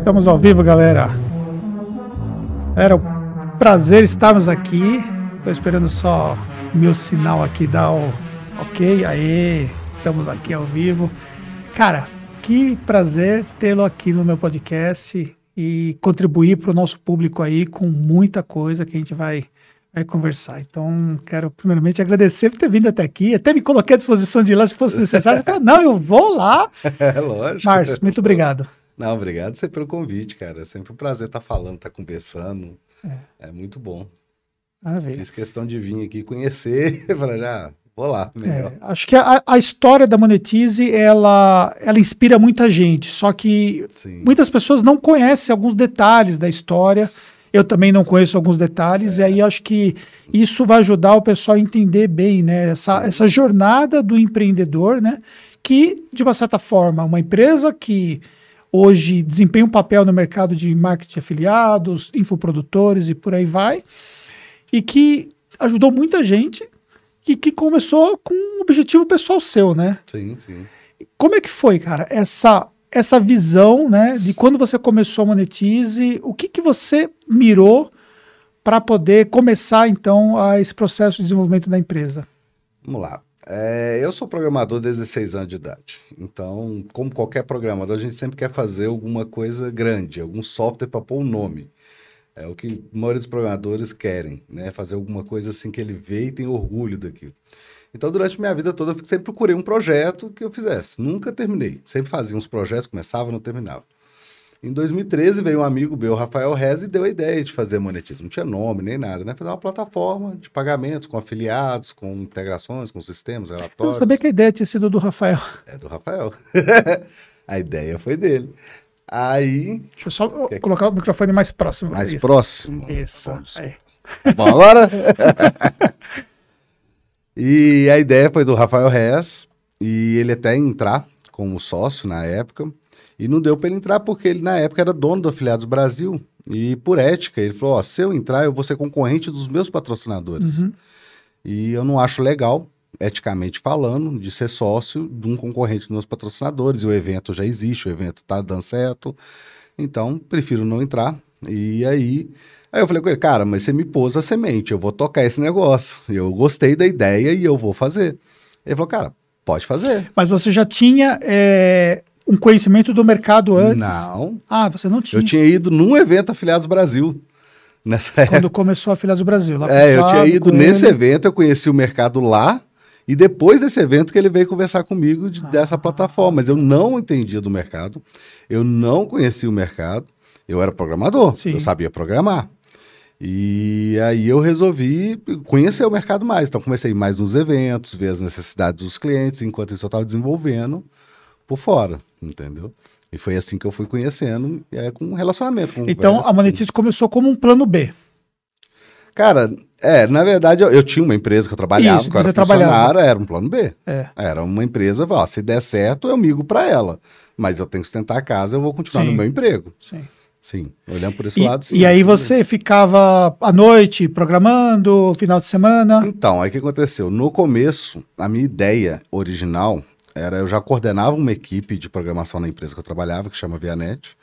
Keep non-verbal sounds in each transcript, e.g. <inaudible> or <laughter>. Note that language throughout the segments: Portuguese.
Estamos ao vivo, galera. Era um prazer estarmos aqui. Estou esperando só meu sinal aqui dar o ok. Aê, estamos aqui ao vivo. Cara, que prazer tê-lo aqui no meu podcast e contribuir para o nosso público aí com muita coisa que a gente vai, vai conversar. Então, quero primeiramente agradecer por ter vindo até aqui. Até me coloquei à disposição de ir lá se fosse necessário. Não, eu vou lá. É <laughs> lógico. Márcio, muito obrigado. Não, obrigado você pelo convite, cara. É sempre um prazer estar falando, estar conversando. É, muito bom. Maravilha. Fiz questão de vir aqui conhecer, <laughs> para já vou lá, melhor. É, acho que a, a história da Monetize, ela, ela inspira muita gente, só que Sim. muitas pessoas não conhecem alguns detalhes da história. Eu também não conheço alguns detalhes, e aí acho que isso vai ajudar o pessoal a entender bem, né? Essa, essa jornada do empreendedor, né? Que, de uma certa forma, uma empresa que hoje desempenha um papel no mercado de marketing de afiliados, infoprodutores e por aí vai, e que ajudou muita gente e que começou com um objetivo pessoal seu, né? Sim, sim. Como é que foi, cara, essa essa visão, né, de quando você começou a Monetize, o que que você mirou para poder começar então a esse processo de desenvolvimento da empresa? Vamos lá. É, eu sou programador desde 16 anos de idade. Então, como qualquer programador, a gente sempre quer fazer alguma coisa grande, algum software para pôr o um nome. É o que a maioria dos programadores querem, né? Fazer alguma coisa assim que ele vê e tem orgulho daquilo. Então, durante minha vida toda, eu sempre procurei um projeto que eu fizesse. Nunca terminei. Sempre fazia uns projetos, começava, não terminava. Em 2013 veio um amigo meu, Rafael Rez, e deu a ideia de fazer monetização. Não tinha nome nem nada, né? Fazer uma plataforma de pagamentos com afiliados, com integrações, com sistemas, Eu não relatórios. sabia que a ideia tinha sido do Rafael. É do Rafael. <laughs> a ideia foi dele. Aí, Deixa eu só colocar o microfone mais próximo. mais Isso. próximo. Isso. Bom, desculpa. Aí. Bom, agora. <laughs> e a ideia foi do Rafael Rez, e ele até entrar como sócio na época, e não deu para ele entrar porque ele na época era dono do Afiliados Brasil, e por ética, ele falou: Ó, se eu entrar, eu vou ser concorrente dos meus patrocinadores. Uhum. E eu não acho legal, eticamente falando, de ser sócio de um concorrente dos meus patrocinadores, e o evento já existe, o evento tá dando certo, então prefiro não entrar. E aí Aí eu falei com ele, cara, mas você me pôs a semente, eu vou tocar esse negócio. Eu gostei da ideia e eu vou fazer. Ele falou, cara, pode fazer. Mas você já tinha é, um conhecimento do mercado antes? Não. Ah, você não tinha. Eu tinha ido num evento Afiliados Brasil. Nessa época. Quando começou a Afiliados do Brasil. Lá <laughs> É, eu tinha ido nesse ele. evento, eu conheci o mercado lá. E depois desse evento que ele veio conversar comigo de- dessa plataforma. Mas eu não entendia do mercado. Eu não conhecia o mercado. Eu era programador. Sim. Eu sabia programar. E aí eu resolvi conhecer o mercado mais. Então comecei mais nos eventos, ver as necessidades dos clientes, enquanto isso eu estava desenvolvendo por fora, entendeu? E foi assim que eu fui conhecendo, e é com um relacionamento. Com Então conversa, a Monetize começou como um plano B. Cara, é, na verdade, eu, eu tinha uma empresa que eu trabalhava, Isso, que eu era você trabalhava. funcionário, era um plano B. É. Era uma empresa, ó, se der certo, eu migo para ela. Mas eu tenho que sustentar a casa, eu vou continuar Sim. no meu emprego. Sim. Sim, olhando por esse E, lado, sim. e aí você ficava à noite programando, final de semana. Então, aí o que aconteceu? No começo, a minha ideia original era, eu já coordenava uma equipe de programação na empresa que eu trabalhava, que chama Vianet.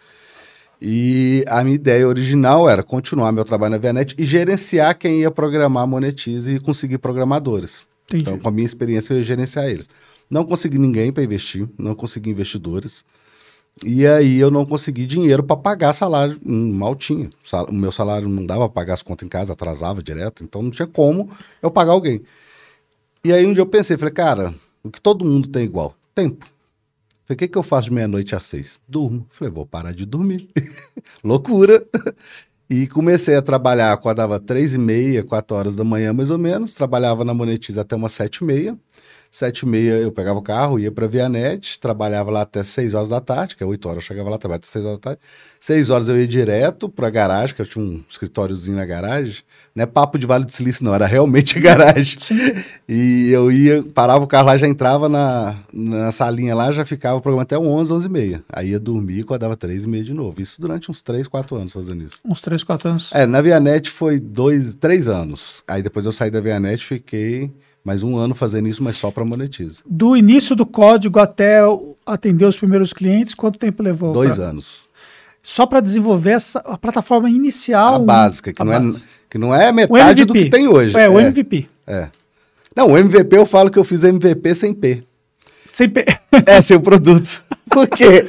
E a minha ideia original era continuar meu trabalho na Vianet e gerenciar quem ia programar Monetize e conseguir programadores. Entendi. Então, com a minha experiência, eu ia gerenciar eles. Não consegui ninguém para investir, não consegui investidores. E aí eu não consegui dinheiro para pagar salário, mal tinha. O meu salário não dava para pagar as contas em casa, atrasava direto, então não tinha como eu pagar alguém. E aí um dia eu pensei, falei, cara, o que todo mundo tem igual? Tempo. Falei, o que, que eu faço de meia-noite às seis? Durmo. Falei, vou parar de dormir. <laughs> Loucura. <laughs> E comecei a trabalhar, acordava três e meia, quatro horas da manhã mais ou menos, trabalhava na Monetize até umas sete e meia. Sete e meia eu pegava o carro, ia para Vianet, trabalhava lá até seis horas da tarde, que é oito horas eu chegava lá, trabalhava até seis horas da tarde. Seis horas eu ia direto para a garagem, que eu tinha um escritóriozinho na garagem. Não é papo de Vale do Silício, não, era realmente <laughs> garagem. <laughs> E eu ia, parava o carro lá, já entrava na, na salinha lá, já ficava o programa até 11, 11 e meia. Aí ia dormir e acordava três e meia de novo. Isso durante uns três, quatro anos fazendo isso. Uns 3, 4 anos. É, na Vianet foi dois, três anos. Aí depois eu saí da Vianet, fiquei mais um ano fazendo isso, mas só para monetize. Do início do código até o- atender os primeiros clientes, quanto tempo levou? Dois pra- anos. só para desenvolver essa, a plataforma inicial. A básica, que, a não é, base. que não é O metade do que tem hoje. É, o é, MVP. é. Não, o MVP eu falo que eu fiz MVP sem P. Sem pe- É seu produto. <laughs> Por quê?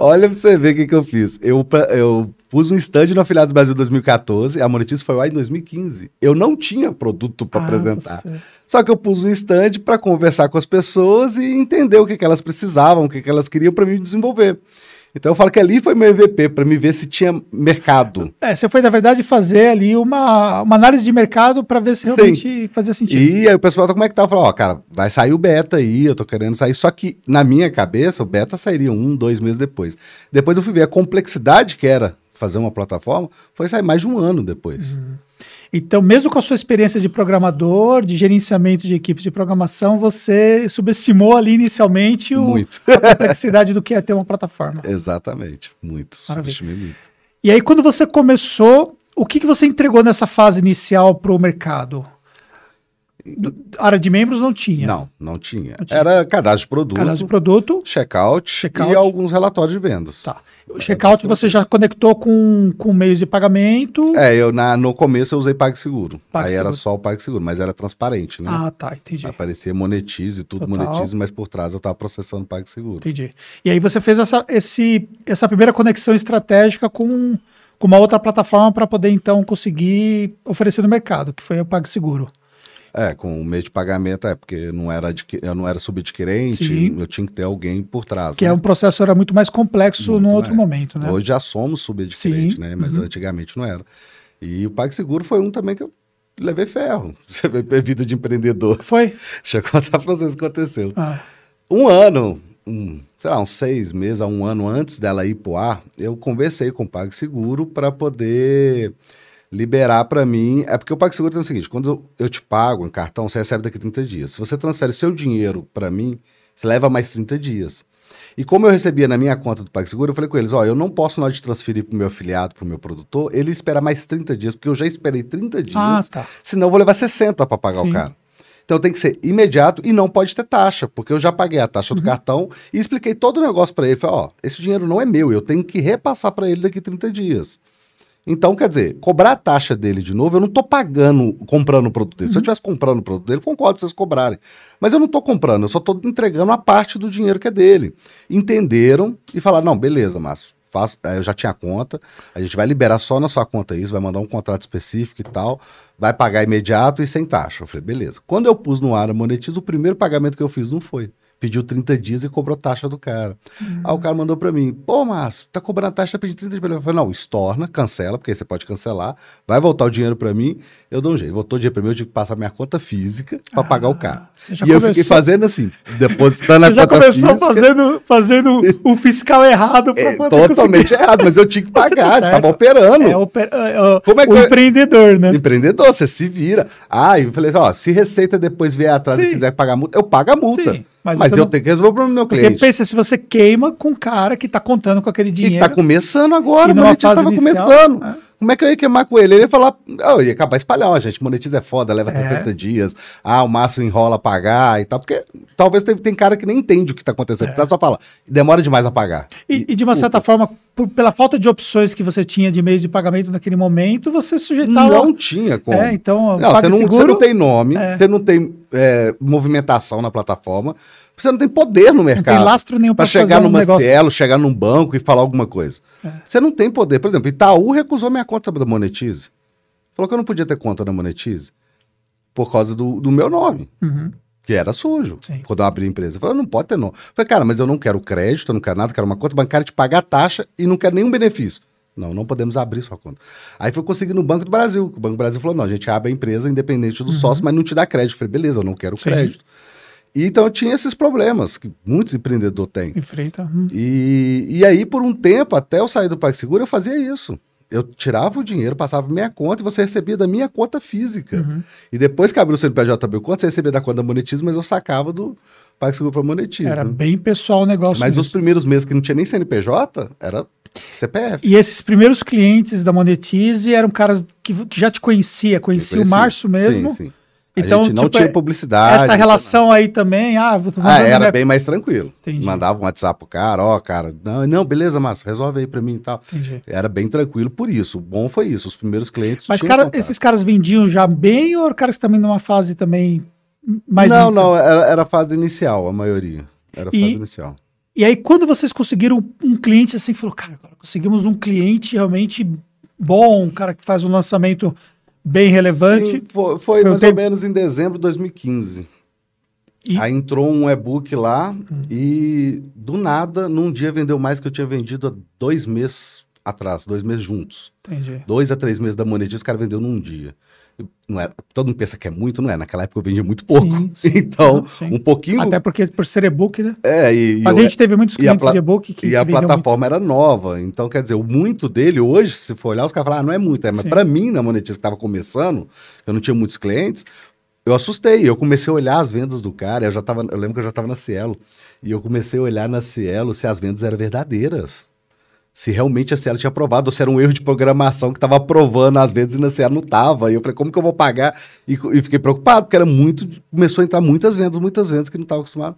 Olha pra você ver o que, que eu fiz. Eu, eu pus um stand no Afiliados Brasil 2014, a Monetize foi lá em 2015. Eu não tinha produto para Ah, apresentar. você- Só que eu pus um stand para conversar com as pessoas e entender o que, que elas precisavam, o que, que elas queriam para me desenvolver. Então eu falo que ali foi meu MVP, para me ver se tinha mercado. É, você foi, na verdade, fazer ali uma, uma análise de mercado para ver se realmente fazia sentido. E aí o pessoal, tá, como é que tá? Eu falo, ó, cara, vai sair o beta aí, eu tô querendo sair. Só que na minha cabeça, o beta sairia um, dois meses depois. Depois eu fui ver a complexidade que era fazer uma plataforma, foi sair mais de um ano depois. Então, mesmo com a sua experiência de programador, de gerenciamento de equipes de programação, você subestimou ali inicialmente o- a complexidade do que é ter uma plataforma. <laughs> Exatamente, muito. Subestimei muito. E aí, quando você começou, o que, que você entregou nessa fase inicial para o mercado? Área de membros não tinha. Não, não tinha. Não tinha. Era cadastro de produto, Cadastro de produto. checkout, Checkout. e alguns relatórios de vendas. Tá. O checkout você já conectou com, com meios de pagamento. É, eu na- no começo eu usei PagSeguro. Aí PagSeguro. era só o PagSeguro, mas era transparente, né? Ah, tá, entendi. Aparecia Monetize, tudo Total. Monetize, mas por trás eu tava processando PagSeguro. Entendi. E aí você fez essa, esse, essa primeira conexão estratégica com, com uma outra plataforma para poder então conseguir oferecer no mercado, que foi o PagSeguro. É, com o meio de pagamento, é, porque não era eu não era subadquirente, Sim. eu tinha que ter alguém por trás. Que né? é um processo era muito mais complexo Muito num outro momento, né? Hoje já somos subadquirente, Sim, né? Mas uhum. antigamente não era. E o PagSeguro foi um também que eu levei ferro. <laughs> Você vê a vida de empreendedor. Foi? <laughs> Deixa eu contar pra vocês o que aconteceu. Ah, Um ano, um, sei lá, uns seis meses a um ano antes dela ir pro ar, eu conversei com o PagSeguro para poder liberar para mim. É porque o PagSeguro tem o seguinte: quando eu te pago em cartão, você recebe daqui a 30 dias. Se você transfere seu dinheiro para mim, você leva mais 30 dias. E como eu recebia na minha conta do PagSeguro, eu falei com eles: ó, eu não posso na hora de transferir pro meu afiliado, pro meu produtor, ele esperar mais 30 dias, porque eu já esperei 30 dias, Ah, tá. senão eu vou levar 60 para pagar Sim. o cara. Então tem que ser imediato e não pode ter taxa, porque eu já paguei a taxa Uhum. do cartão e expliquei todo o negócio para ele. Falei, ó, esse dinheiro não é meu, eu tenho que repassar para ele daqui 30 dias. Então, quer dizer, cobrar a taxa dele de novo, eu não tô pagando, comprando o produto dele. Se eu Uhum. estivesse comprando o produto dele, concordo vocês cobrarem. Mas eu não tô comprando, eu só tô entregando a parte do dinheiro que é dele. Entenderam e falaram, não, beleza, Márcio, faço, eh, eu já tinha a conta, a gente vai liberar só na sua conta isso, vai mandar um contrato específico e tal, vai pagar imediato e sem taxa. Eu falei, beleza. Quando eu pus no ar a monetiza, o primeiro pagamento que eu fiz não foi. Pediu 30 dias e cobrou taxa do cara. Aí o cara mandou pra mim, pô, Márcio, tá cobrando a taxa, tá pedindo 30 dias. Eu falei, não, estorna, cancela, porque aí você pode cancelar, vai voltar o dinheiro pra mim, eu dou um jeito. Voltou o dinheiro pra mim, eu tive que passar minha conta física pra pagar o cara. você já E eu fiquei começou- fazendo assim, depositando na <laughs> Você já conta começou física. fazendo, fazendo o <laughs> fiscal errado para É, totalmente errado, mas eu tinha que tá pagar, certo. tava operando. É, oper- é, é, Como é que o eu- empreendedor, né? Empreendedor, você se vira. Ah, e eu falei assim, ó, se Receita depois vier atrás Sim. e quiser pagar multa, eu pago a multa. Sim, mas mas você eu não- tenho que resolver o problema do meu Porque cliente. pensa, se você queima com um cara que tá contando com aquele E dinheiro. tá começando agora, E o numa monetiza fase tava inicial, começando. é. Como é que eu ia queimar com ele? Ele ia falar, ah, eu ia acabar espalhando, gente, monetiza é foda, leva É. 70 dias, ah, o máximo enrola a pagar e tal, porque talvez tem, tem cara que nem entende o que tá acontecendo, É. tá só fala, demora demais a pagar. E, e de uma certa forma, por- pela falta de opções que você tinha de meios de pagamento naquele momento, você sujeitava. Não tinha como. É, então, Não, você, não, você PagSeguro- não tem nome, É. você não tem é, movimentação na plataforma, você não tem poder no mercado. tem lastro nenhum pra chegar um. Cielo, chegar num banco e falar alguma coisa. Você não tem poder. Por exemplo, Itaú recusou minha conta da Monetize. Falou que eu não podia ter conta da Monetize por causa do, do meu nome. Uhum. Que era sujo. Sim. Quando eu abri a empresa. Falei, não pode ter nome. Falei, cara, mas eu não quero crédito, eu não quero nada, eu quero uma conta bancária de pagar taxa e não quero nenhum benefício. Não, não podemos abrir sua conta. Aí foi conseguir no Banco do Brasil. O Banco do Brasil falou: não, a gente abre a empresa independente do sócio, mas não te dá crédito. Eu falei, beleza, eu não quero Uhum. Sim. crédito. E, então eu tinha esses problemas que muitos empreendedores têm. Enfrenta. hum. E, e aí, por um tempo, até eu sair do PagSeguro, eu fazia isso. Eu tirava o dinheiro, passava pra minha conta e você recebia da minha conta física. Uhum. E depois que abriu o CNPJ abriu conta, você recebia da conta da Monetize, mas eu sacava do PagSeguro para Monetize. Era né? bem pessoal o negócio. Mas mesmo. os primeiros meses que não tinha nem CNPJ, era CPF. E esses primeiros clientes da Monetize eram caras que, que já te conhecia, conhecia o. Márcio mesmo. Sim, sim. Então, a gente não tipo, tinha é- publicidade. Essa relação aí também, ah, vou Ah, era minha- bem mais tranquilo. Entendi. Mandava um WhatsApp pro cara, ó, cara, não, não, beleza, massa, resolve aí pra mim e tal. Entendi. Era bem tranquilo por isso. O bom foi isso. Os primeiros clientes. Mas cara, contato. esses caras vendiam já bem ou caras também numa fase também mais Não, não, era, era a fase inicial, a maioria. Era a E- fase inicial. E aí, quando vocês conseguiram um cliente assim, que falou, cara, conseguimos um cliente realmente bom, um cara que faz um lançamento bem relevante. Sim, foi, foi Foi mais tempo- ou menos em dezembro de 2015. E- Aí entrou um e-book lá e do nada, num dia vendeu mais que eu tinha vendido há dois meses atrás, dois meses juntos. Entendi. Dois a três meses da monetiza, o cara vendeu num dia. Não era, todo mundo pensa que é muito, não é? Naquela época eu vendia muito pouco. Sim, <laughs> sim. então, sim. um pouquinho. Até porque por ser e-book, né? é, e, e Mas o- a gente teve muitos e clientes de e-book que, e a plataforma era nova. Então, quer dizer, o muito dele hoje, se for olhar, os caras falam, ah, não é muito. É, mas pra mim, na Monetiza que estava começando, eu não tinha muitos clientes, eu assustei. Eu comecei a olhar as vendas do cara. Eu já tava, eu lembro que eu já estava na Cielo. E eu comecei a olhar na Cielo se as vendas eram verdadeiras. Se realmente a Cielo tinha aprovado, ou se era um erro de programação que estava aprovando as vendas e na Cielo não estava. E eu falei, como que eu vou pagar? E, e fiquei preocupado, porque era muito. Começou a entrar muitas vendas, muitas vendas que não estava acostumado.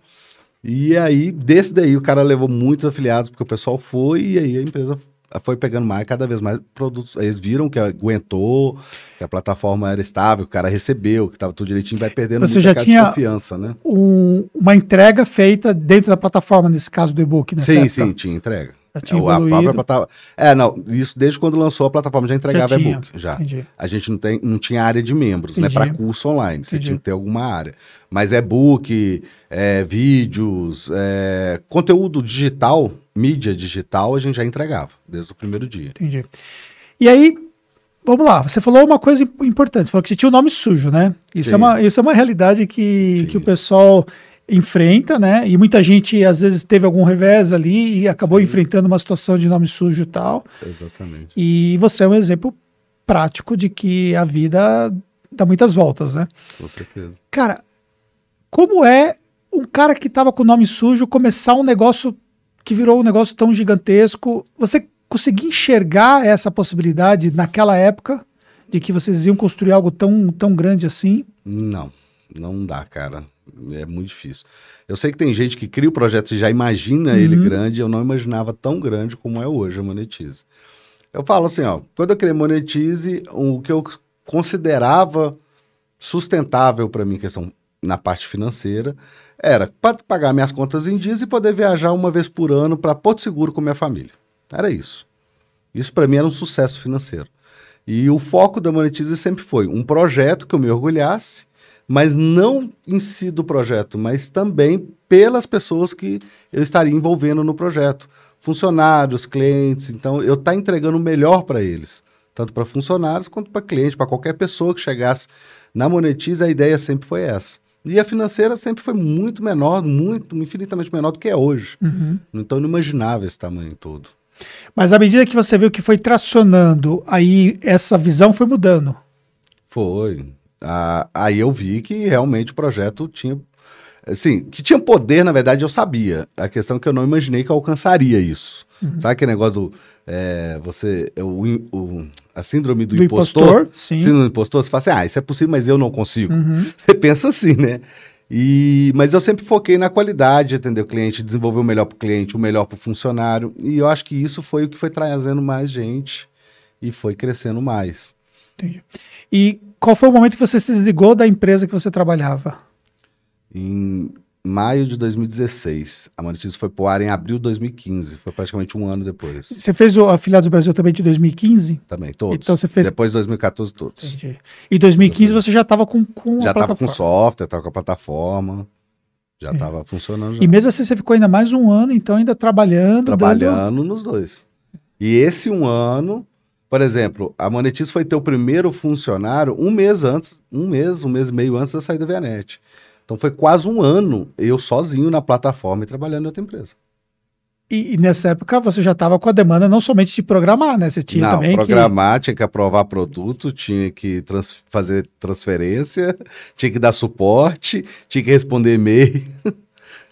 E aí, desse daí, o cara levou muitos afiliados, porque o pessoal foi, e aí a empresa foi pegando mais, cada vez mais produtos. Eles viram que aguentou, que a plataforma era estável, que o cara recebeu, que estava tudo direitinho, vai perdendo Você já tinha- confiança, né? um- uma entrega feita dentro da plataforma, nesse caso do e-book, nessa Sim, época. sim, tinha entrega. Já tinha É, a própria plataforma. É, não, isso desde quando lançou a plataforma já entregava e-book. Já. entendi. A gente não, tem, não tinha área de membros, né? Entendi. Para curso online. Você Entendi. tinha que ter alguma área. Mas e-book, é, vídeos, é, conteúdo digital, mídia digital, a gente já entregava desde o primeiro dia. Entendi. E aí, vamos lá, você falou uma coisa im- importante, você falou que você tinha o nome sujo, né? Isso, é uma, isso é uma realidade que, Sim. que o pessoal enfrenta, né? E muita gente, às vezes, teve algum revés ali e acabou Sim. enfrentando uma situação de nome sujo e tal. Exatamente. E você é um exemplo prático de que a vida dá muitas voltas, né? Com certeza. Cara, como é um cara que tava com o nome sujo começar um negócio que virou um negócio tão gigantesco? Você conseguia enxergar essa possibilidade naquela época de que vocês iam construir algo tão, tão grande assim? Não, não dá, cara. É muito difícil. Eu sei que tem gente que cria o projeto e já imagina ele grande. Eu não imaginava tão grande como é hoje a Monetize. Eu falo assim, ó, quando eu criei Monetize, o que eu considerava sustentável para mim, questão na parte financeira, era para pagar minhas contas em dias e poder viajar uma vez por ano para Porto Seguro com minha família. Era isso. Isso para mim era um sucesso financeiro. E o foco da Monetize sempre foi um projeto que eu me orgulhasse, mas não em si do projeto, mas também pelas pessoas que eu estaria envolvendo no projeto. Funcionários, clientes, então eu estar entregando o melhor para eles, tanto para funcionários quanto para cliente, para qualquer pessoa que chegasse na Monetize, a ideia sempre foi essa. E a financeira sempre foi muito menor, muito, infinitamente menor do que é hoje. Então eu não imaginava esse tamanho todo. Mas à medida que você viu que foi tracionando, aí essa visão foi mudando. Foi. Ah, aí eu vi que realmente o projeto tinha. Assim, que tinha poder, na verdade, eu sabia. A questão é que eu não imaginei que eu alcançaria isso. Sabe aquele negócio do. é, você. O, in- o- a síndrome do, Do impostor. impostor, sim. Síndrome do impostor, você fala assim, ah, isso é possível, mas eu não consigo. <laughs> Você pensa assim, né? E, mas eu sempre foquei na qualidade, atender o cliente, desenvolver o melhor para o cliente, o melhor para o funcionário. E eu acho que isso foi o que foi trazendo mais gente e foi crescendo mais. Entendi. E qual foi o momento que você se desligou da empresa que você trabalhava? Em maio de 2016. A Monetize foi pro ar em abril de 2015. Foi praticamente um ano depois. Você fez o Afiliados do Brasil também de 2015? Também, todos. Então você fez- Depois de 2014, todos. Entendi. E 2015 você já estava com, com Já a tava com software, tava com a plataforma. Já tava funcionando. Já. E mesmo assim você ficou ainda mais um ano, então ainda trabalhando. dando- Trabalhando nos dois. E esse um ano, por exemplo, a Monetize foi ter o primeiro funcionário um mês antes, um mês, um mês e meio antes da saída da Vianet. Então foi quase um ano eu sozinho na plataforma e trabalhando em outra empresa. E, e nessa época você já estava com a demanda não somente de programar, né? Você tinha Não, também que... programar, tinha que aprovar produto, tinha que trans- fazer transferência, <laughs> tinha que dar suporte, tinha que responder e-mail, <laughs>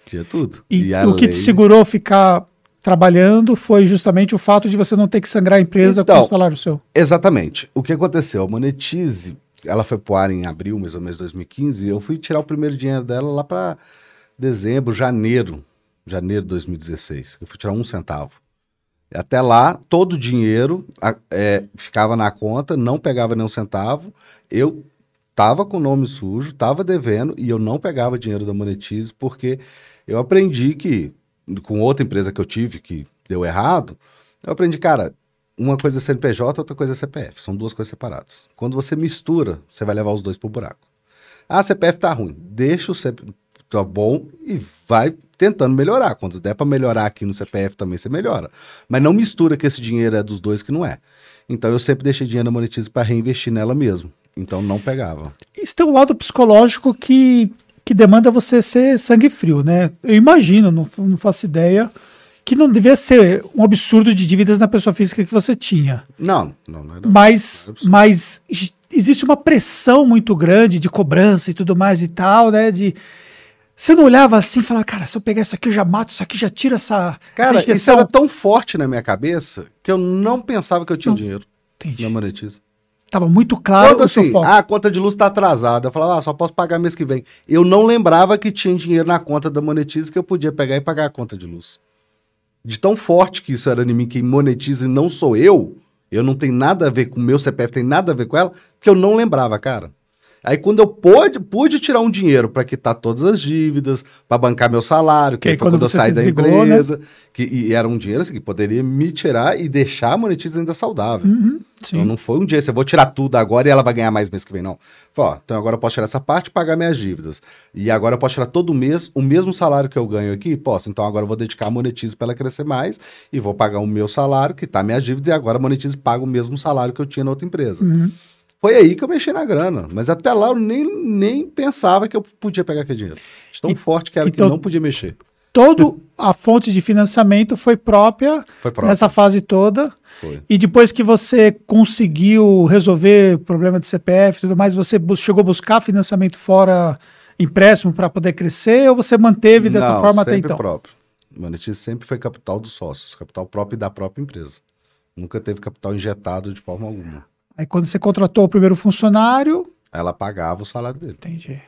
tinha tudo. E, a o que te lei- segurou ficar trabalhando foi justamente o fato de você não ter que sangrar a empresa com Então, o salário seu. Exatamente. O que aconteceu? A Monetize, ela foi pro ar em abril, mais ou menos, de 2015, eu fui tirar o primeiro dinheiro dela lá para dezembro, janeiro, janeiro de 2016. Eu fui tirar um centavo. Até lá, todo o dinheiro é, ficava na conta, não pegava nenhum centavo. Eu tava com o nome sujo, tava devendo e eu não pegava dinheiro da Monetize porque eu aprendi que, com outra empresa que eu tive que deu errado, eu aprendi, cara, uma coisa é CNPJ, outra coisa é CPF. São duas coisas separadas. Quando você mistura, você vai levar os dois pro buraco. Ah, CPF tá ruim. Deixa o CPF tá bom e vai tentando melhorar. Quando der para melhorar aqui no CPF também você melhora. Mas não mistura que esse dinheiro é dos dois que não é. Então eu sempre deixei dinheiro na Monetize para reinvestir nela mesmo. Então não pegava. Isso tem um lado psicológico que, que demanda você ser sangue frio, né? Eu imagino, não, não faço ideia, que não devia ser um absurdo de dívidas na pessoa física que você tinha. Não, não, não era. Mas, absurdo. mas gi- existe uma pressão muito grande de cobrança e tudo mais e tal, né? De você não olhava assim e falava, cara, se eu pegar isso aqui, eu já mato isso aqui, já tira essa, Cara, essa isso era tão forte na minha cabeça que eu não pensava que eu tinha Não. dinheiro Entendi. na Monetize. Tava muito claro Quando assim, ah, a conta de luz tá atrasada, eu falava, ah, só posso pagar mês que vem. Eu não lembrava que tinha dinheiro na conta da Monetize que eu podia pegar e pagar a conta de luz. De tão forte que isso era em mim, que monetize não sou eu, eu não tenho nada a ver com o meu CPF, tem nada a ver com ela, que eu não lembrava, cara. Aí quando eu pude, pude tirar um dinheiro para quitar todas as dívidas, para bancar meu salário, que aí foi quando quando eu saí se da desligou, né? empresa, que, e era um dinheiro assim, que poderia me tirar e deixar a monetize ainda saudável. Uhum. Então não foi um dia, assim, eu vou tirar tudo agora e ela vai ganhar mais mês que vem, não. Falei, ó, então agora eu posso tirar essa parte e pagar minhas dívidas. E agora eu posso tirar todo mês o mesmo salário que eu ganho aqui? Posso. Então agora eu vou dedicar a Monetize para ela crescer mais e vou pagar o meu salário, que tá minhas dívidas, e agora a Monetize paga o mesmo salário que eu tinha na outra empresa. Uhum. Foi aí que eu mexi na grana. Mas até lá eu nem, nem pensava que eu podia pegar aquele dinheiro. Tão E- forte que era então- que não podia mexer. Todo a fonte de financiamento foi própria Foi próprio. nessa fase toda. Foi. E depois que você conseguiu resolver o problema de CPF e tudo mais, você chegou a buscar financiamento fora, empréstimo para poder crescer, ou você manteve dessa Não, forma até então? próprio. Monetize sempre foi capital dos sócios, capital próprio da própria empresa. Nunca teve capital injetado de forma alguma. Aí quando você contratou o primeiro funcionário, Ela pagava o salário dele. entendi.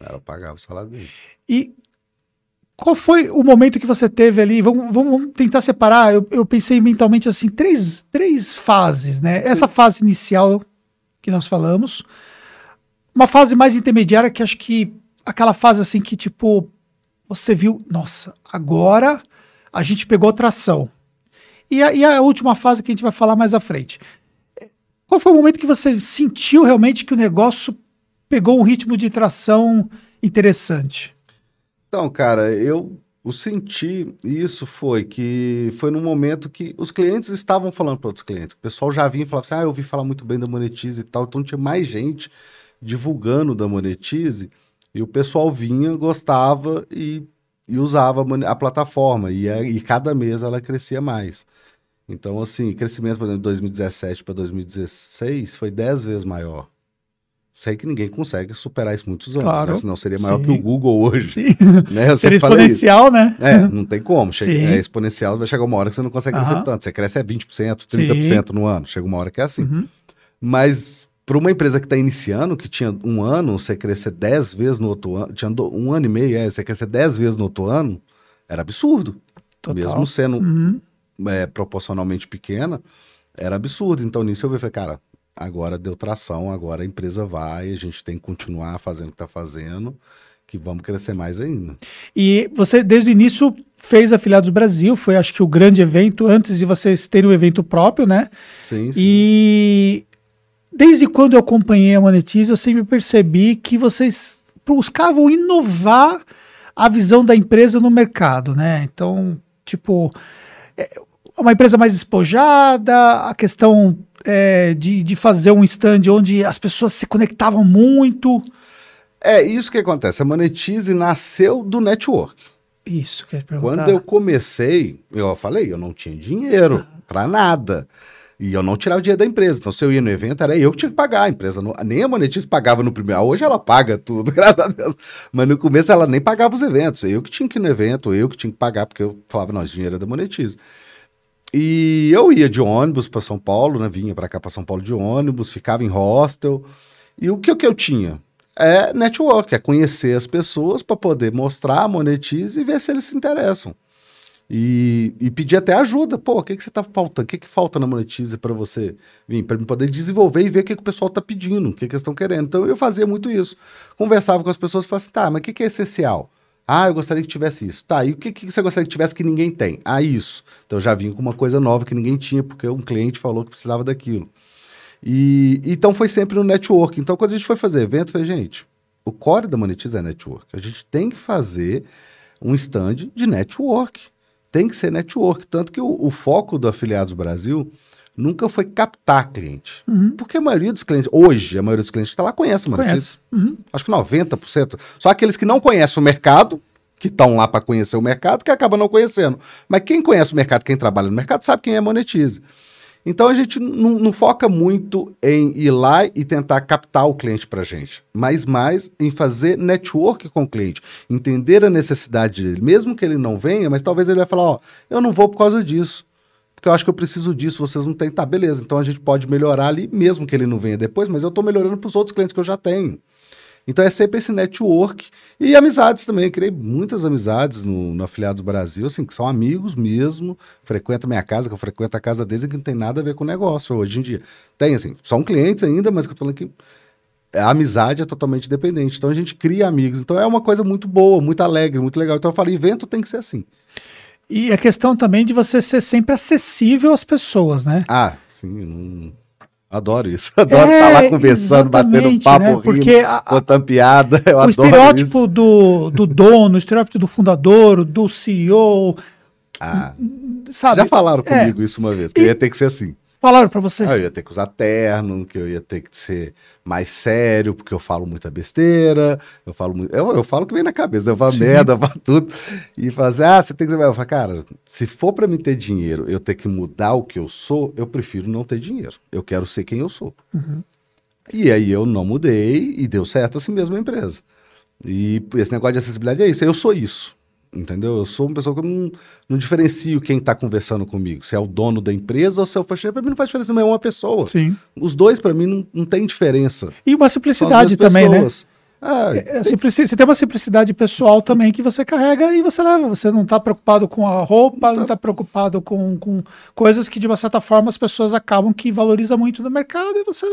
Ela pagava o salário dele. E qual foi o momento que você teve ali? Vamos, vamos- vamos tentar separar. Eu, eu pensei mentalmente assim, três, três fases, né? Essa fase inicial que nós falamos, uma fase mais intermediária que acho que aquela fase assim que tipo você viu, nossa, agora a gente pegou tração. E a, e a última fase que a gente vai falar mais à frente. Qual foi o momento que você sentiu realmente que o negócio pegou um ritmo de tração interessante? Então, cara, eu o senti isso foi que foi num momento que os clientes estavam falando para outros clientes. O pessoal já vinha e falava assim: ah, eu ouvi falar muito bem da Monetize e tal. Então tinha mais gente divulgando da Monetize e o pessoal vinha, gostava e, e usava a plataforma. E, a- e cada mês ela crescia mais. Então, assim, crescimento, por exemplo, de 2017 para 2016 foi 10 vezes maior. Sei que ninguém consegue superar isso muitos anos, Claro. né? senão seria maior Sim. que o Google hoje. Sim. <laughs> Né? Seria isso. exponencial, né? É, não tem como. Chega, Sim. é exponencial, vai chegar uma hora que você não consegue crescer Aham. tanto. Você cresce é 20%, 30% no ano. Chega uma hora que é assim. Uhum. Mas para uma empresa que está iniciando, que tinha um ano, você crescer 10 vezes no outro ano, tinha um ano e meio, é, você crescer 10 vezes no outro ano, era absurdo. Total. Mesmo sendo Uhum. É, proporcionalmente pequena, era absurdo. Então nisso eu vi, falei, cara, agora deu tração, agora a empresa vai, a gente tem que continuar fazendo o que está fazendo, que vamos crescer mais ainda. E você, desde o início, fez Afiliados Brasil, foi acho que o grande evento, antes de vocês terem um evento próprio, né? Sim, sim. E desde quando eu acompanhei a Monetize, eu sempre percebi que vocês buscavam inovar a visão da empresa no mercado, né? Então, tipo, é uma empresa mais espojada, a questão é, de, de fazer um stand onde as pessoas se conectavam muito. É isso que acontece. A Monetize nasceu do network. Isso, quer perguntar. Quando eu comecei, eu falei, eu não tinha dinheiro pra nada. E eu não tirava o dinheiro da empresa. Então, se eu ia no evento, era eu que tinha que pagar. A empresa, não, nem a Monetize pagava no primeiro. Hoje ela paga tudo, <laughs> graças a Deus. Mas no começo ela nem pagava os eventos. Eu que tinha que ir no evento, eu que tinha que pagar, porque eu falava, não, esse dinheiro é da Monetize. E eu ia de ônibus para São Paulo, né? Vinha para cá para São Paulo de ônibus, ficava em hostel. E o que, que eu tinha? É network, é conhecer as pessoas para poder mostrar, monetize e ver se eles se interessam. E, e pedir até ajuda. Pô, o que, que você tá faltando? O que, que falta na Monetize para você vir? Para poder desenvolver e ver o que, que o pessoal tá pedindo, o que, que eles estão querendo. Então eu fazia muito isso. Conversava com as pessoas e falava assim: tá, mas o que, que é essencial? Ah, eu gostaria que tivesse isso. Tá, e o que, que você gostaria que tivesse que ninguém tem? Ah, isso. Então eu já vim com uma coisa nova que ninguém tinha, porque um cliente falou que precisava daquilo. E então foi sempre no network. Então quando a gente foi fazer evento, foi, gente, o core da Monetize é network. A gente tem que fazer um stand de network tem que ser network. Tanto que o, o foco do Afiliados Brasil nunca foi captar cliente. Uhum. Porque a maioria dos clientes, hoje, a maioria dos clientes que está lá conhece a Conhece. Uhum. Acho que 90%. Só aqueles que não conhecem o mercado, que estão lá para conhecer o mercado, que acabam não conhecendo. Mas quem conhece o mercado, quem trabalha no mercado, sabe quem é Monetize. Então a gente não, não, foca muito em ir lá e tentar captar o cliente para a gente, mas mais em fazer network com o cliente, entender a necessidade dele, mesmo que ele não venha, mas talvez ele vai falar, ó, eu não vou por causa disso, porque eu acho que eu preciso disso, vocês não têm, tá, beleza, então a gente pode melhorar ali, mesmo que ele não venha depois, mas eu estou melhorando para os outros clientes que eu já tenho. Então é sempre esse network e amizades também. Eu criei muitas amizades no, no Afiliados Brasil, assim, que são amigos mesmo, frequentam minha casa, que eu frequento a casa deles e que não tem nada a ver com o negócio hoje em dia. Tem, assim, são clientes ainda, mas que eu tô falando que a amizade é totalmente dependente. Então a gente cria amigos. Então é uma coisa muito boa, muito alegre, muito legal. Então eu falei, evento tem que ser assim. E a questão também de você ser sempre acessível às pessoas, né? Ah, sim. Adoro isso. <laughs> Adoro é, estar lá conversando, batendo papo, né? Porque rindo, a, contando piada. <laughs> Eu o estereótipo do, do dono, o estereótipo do fundador, do CEO. Ah, sabe? Já falaram é. comigo é, isso uma vez, que e, ia ter que ser assim. Falaram para você? Ah, eu ia ter que usar terno, que eu ia ter que ser mais sério, porque eu falo muita besteira, eu falo muito. Eu, eu falo que vem na cabeça, eu falo Sim. merda, eu falo tudo. E fazer, ah, você tem que. Eu falo, cara, se for para me ter dinheiro, eu ter que mudar o que eu sou, eu prefiro não ter dinheiro. Eu quero ser quem eu sou. Uhum. E aí eu não mudei e deu certo assim mesmo a empresa. E esse negócio de acessibilidade é isso, eu sou isso. Entendeu? Eu sou uma pessoa que não, não diferencio quem está conversando comigo. Se é o dono da empresa ou se é o faxineiro, para mim não faz diferença, não é uma pessoa. Sim. Os dois, para mim, não, não tem diferença. E uma simplicidade também, né? pessoas. né? Ah, é, tem... Você tem uma simplicidade pessoal também que você carrega e você leva. Você não está preocupado com a roupa, não está preocupado com, com coisas que, de uma certa forma, as pessoas acabam que valorizam muito no mercado e você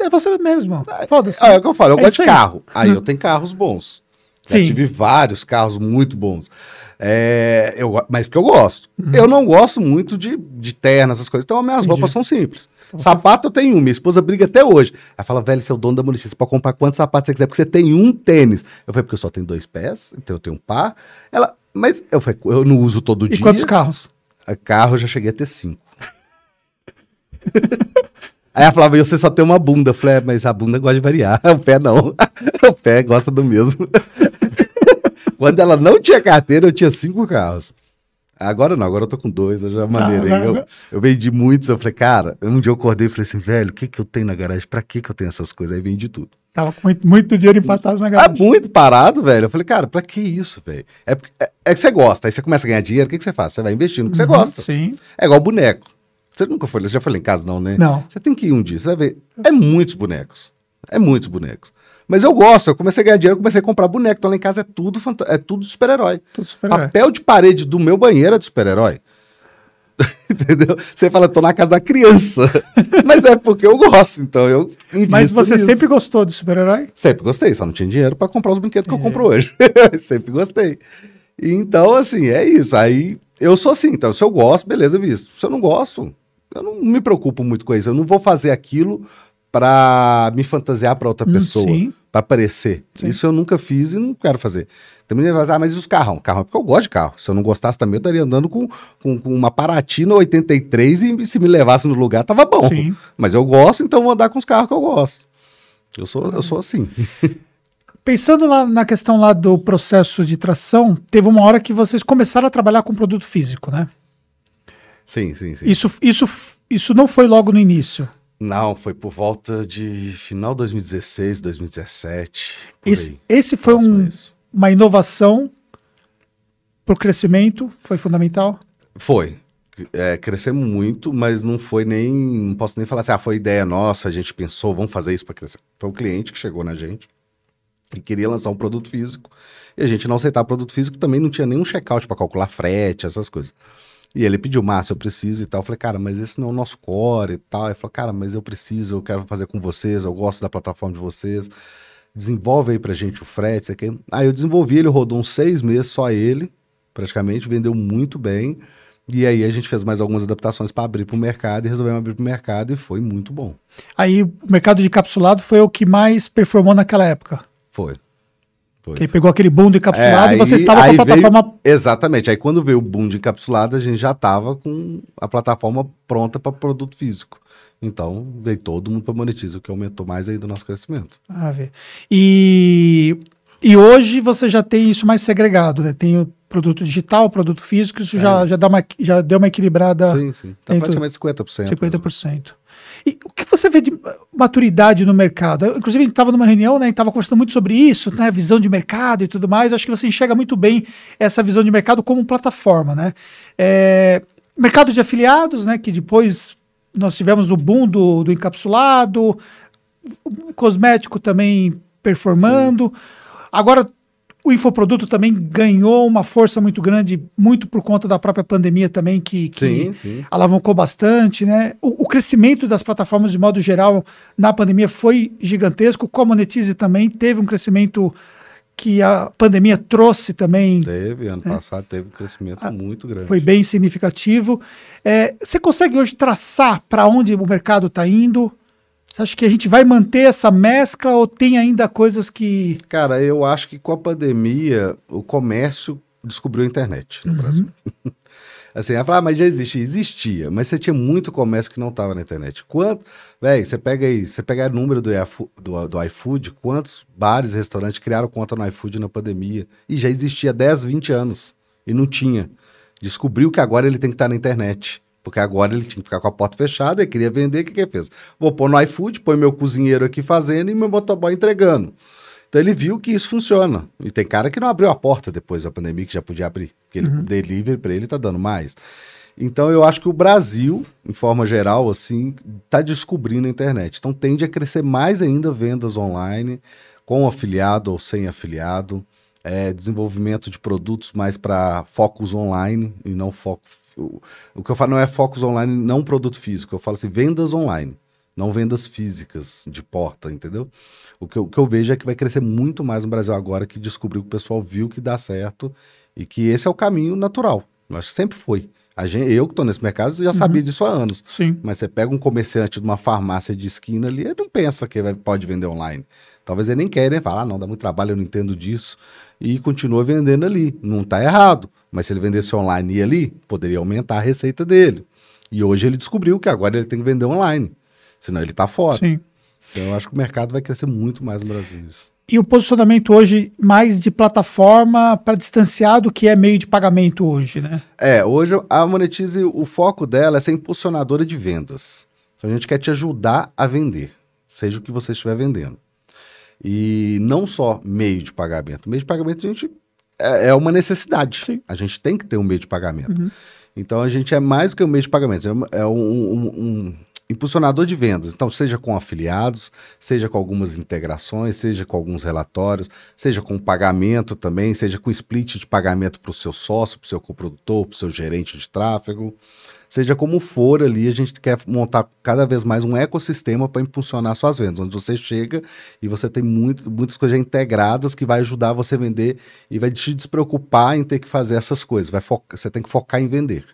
é você mesmo. Foda-se. Ah, é o que eu falo, eu é gosto de carro. Aí, aí eu tenho carros bons. Já Sim. tive vários carros muito bons. É, eu, mas porque eu gosto. Uhum. Eu não gosto muito de, de terno, essas coisas. Então, as minhas Entendi. roupas são simples. Então, Sapato eu tenho um, minha esposa briga até hoje. Ela fala, velho, você é o dono da Murici, você pode comprar quantos sapatos você quiser, porque você tem um tênis. Eu falei, porque eu só tenho dois pés, então eu tenho um par. Ela, mas eu falei, eu não uso todo e dia. E quantos carros? A carro eu já cheguei a ter cinco. <laughs> Aí ela falava, você só tem uma bunda. Eu falei, é, mas a bunda gosta de variar, <laughs> o pé não. <laughs> o pé gosta do mesmo. Quando ela não tinha carteira, eu tinha cinco carros. Agora não, agora eu tô com dois, eu já maneirei. Eu, eu vendi muitos, eu falei, cara, um dia eu acordei e falei assim, velho, o que que eu tenho na garagem? Pra que que eu tenho essas coisas? Aí vendi tudo. Tava com muito, muito dinheiro empatado na garagem. Ah, muito parado, velho. Eu falei, cara, pra que isso, velho? É, é, é, que você gosta, aí você começa a ganhar dinheiro, o que que você faz? Você vai investindo no que uhum, você gosta. Sim. É igual boneco. Você nunca foi, você já foi lá em casa não, né? Não. Você tem que ir um dia, você vai ver. É muitos bonecos. É muitos bonecos. Mas eu gosto, eu comecei a ganhar dinheiro, comecei a comprar boneco. Então lá em casa é tudo, é tudo super-herói. Super Papel de parede do meu banheiro é de super-herói. <laughs> Entendeu? Você fala, tô na casa da criança. <laughs> Mas é porque eu gosto, então eu Mas você nisso. sempre gostou de super-herói? Sempre gostei, só não tinha dinheiro para comprar os brinquedos é. que eu é. compro hoje. <laughs> sempre gostei. Então, assim, é isso. Aí eu sou assim, então se eu gosto, beleza, visto. Se eu não gosto, eu não me preocupo muito com isso. Eu não vou fazer aquilo para me fantasiar para outra hum, pessoa, para aparecer. Sim. Isso eu nunca fiz e não quero fazer. Também vai falar, ah, mas e os carros? Carro é porque eu gosto de carro. Se eu não gostasse também, eu estaria andando com, com, com uma Paratina 83 e se me levasse no lugar, tava bom. Sim. Mas eu gosto, então vou andar com os carros que eu gosto. Eu sou, eu sou assim. <laughs> Pensando lá na questão lá do processo de tração, teve uma hora que vocês começaram a trabalhar com produto físico, né? Sim, sim, sim. Isso, isso, isso não foi logo no início. Não, foi por volta de final 2016, 2017. Esse, esse, foi um, uma inovação para o crescimento? Foi fundamental? Foi. é, crescemos muito, mas não foi nem. Não posso nem falar assim, ah, foi ideia nossa, a gente pensou, vamos fazer isso para crescer. Foi o cliente que chegou na gente e queria lançar um produto físico. E a gente não aceitava produto físico, também não tinha nenhum checkout para calcular frete, essas coisas. E ele pediu, Márcio, eu preciso e tal. Eu falei, cara, mas esse não é o nosso core e tal. Ele falou, cara, mas eu preciso, eu quero fazer com vocês, eu gosto da plataforma de vocês. Desenvolve aí pra gente o frete, isso aqui. Aí eu desenvolvi, ele rodou uns seis meses, só ele, praticamente, vendeu muito bem. E aí a gente fez mais algumas adaptações para abrir para o mercado e resolvemos abrir para o mercado e foi muito bom. Aí o mercado de capsulado foi o que mais performou naquela época. Foi. Foi. Que pegou aquele boom de encapsulado é, e você estava com a plataforma. Veio, exatamente. Aí quando veio o boom encapsulado, a gente já estava com a plataforma pronta para produto físico. Então veio todo mundo para monetizar, o que aumentou mais aí do nosso crescimento. Maravilha. E, e hoje você já tem isso mais segregado, né? Tem o produto digital, produto físico, isso é. já, já, dá uma, já deu uma equilibrada. Sim, sim. Está praticamente 50%. 50%. E o que você vê de maturidade no mercado? Eu, inclusive, a gente estava numa reunião, né? Gente estava conversando muito sobre isso, né? Visão de mercado e tudo mais. Acho que você enxerga muito bem essa visão de mercado como plataforma, né? É, mercado de afiliados, né? Que depois nós tivemos o boom do, do encapsulado, o cosmético também performando. Sim. Agora o infoproduto também ganhou uma força muito grande, muito por conta da própria pandemia também, que, que sim, sim. alavancou bastante, né? O, o, crescimento das plataformas de modo geral na pandemia foi gigantesco. Com a Monetize também teve um crescimento que a pandemia trouxe também. Teve, ano né? passado teve um crescimento a, muito grande. Foi bem significativo. É, você consegue hoje traçar para onde o mercado está indo? Você acha que a gente vai manter essa mescla ou tem ainda coisas que. Cara, eu acho que com a pandemia o comércio descobriu a internet no uhum. Brasil. <laughs> assim, ela fala, ah, mas já existia. Existia, mas você tinha muito comércio que não estava na internet. Quanto. Véi, você pega aí, você pega o número do, do, do iFood, quantos bares e restaurantes criaram conta no iFood na pandemia? E já existia 10, 20 anos. E não tinha. Descobriu que agora ele tem que estar na internet. Porque agora ele tinha que ficar com a porta fechada, ele queria vender, o que, que ele fez? Vou pôr no iFood, põe meu cozinheiro aqui fazendo e meu motoboy entregando. Então ele viu que isso funciona. E tem cara que não abriu a porta depois da pandemia, que já podia abrir. Porque uhum. ele, delivery para ele tá dando mais. Então eu acho que o Brasil, em forma geral, assim, tá descobrindo a internet. Então tende a crescer mais ainda vendas online, com afiliado ou sem afiliado. É, desenvolvimento de produtos mais para focos online e não foco o, o que eu falo não é focos online, não produto físico. Eu falo assim, vendas online, não vendas físicas de porta, entendeu? O que, eu, o que eu vejo é que vai crescer muito mais no Brasil agora que descobriu que o pessoal viu que dá certo e que esse é o caminho natural. Eu acho que sempre foi. A gente, eu que estou nesse mercado já sabia uhum. disso há anos. Sim. Mas você pega um comerciante de uma farmácia de esquina ali, ele não pensa que vai, pode vender online. Talvez ele nem queira, né? Falar, ah, não, dá muito trabalho, eu não entendo disso. E continua vendendo ali. Não está errado. Mas se ele vendesse online e ali, poderia aumentar a receita dele. E hoje ele descobriu que agora ele tem que vender online. Senão ele está fora. Sim. Então eu acho que o mercado vai crescer muito mais no Brasil. Isso. E o posicionamento hoje mais de plataforma para distanciar do que é meio de pagamento hoje, né? É, hoje a Monetize, o foco dela é ser impulsionadora de vendas. Então a gente quer te ajudar a vender, seja o que você estiver vendendo. E não só meio de pagamento. Meio de pagamento a gente é, é uma necessidade. Sim. A gente tem que ter um meio de pagamento. Uhum. Então a gente é mais do que um meio de pagamento, é, é um, um, um, impulsionador de vendas. Então, seja com afiliados, seja com algumas integrações, seja com alguns relatórios, seja com pagamento também, seja com split de pagamento para o seu sócio, para o seu coprodutor, para o seu gerente de tráfego seja como for ali, a gente quer montar cada vez mais um ecossistema para impulsionar suas vendas, onde você chega e você tem muito, muitas coisas integradas que vai ajudar você a vender e vai te despreocupar em ter que fazer essas coisas. Vai você tem que focar em vender.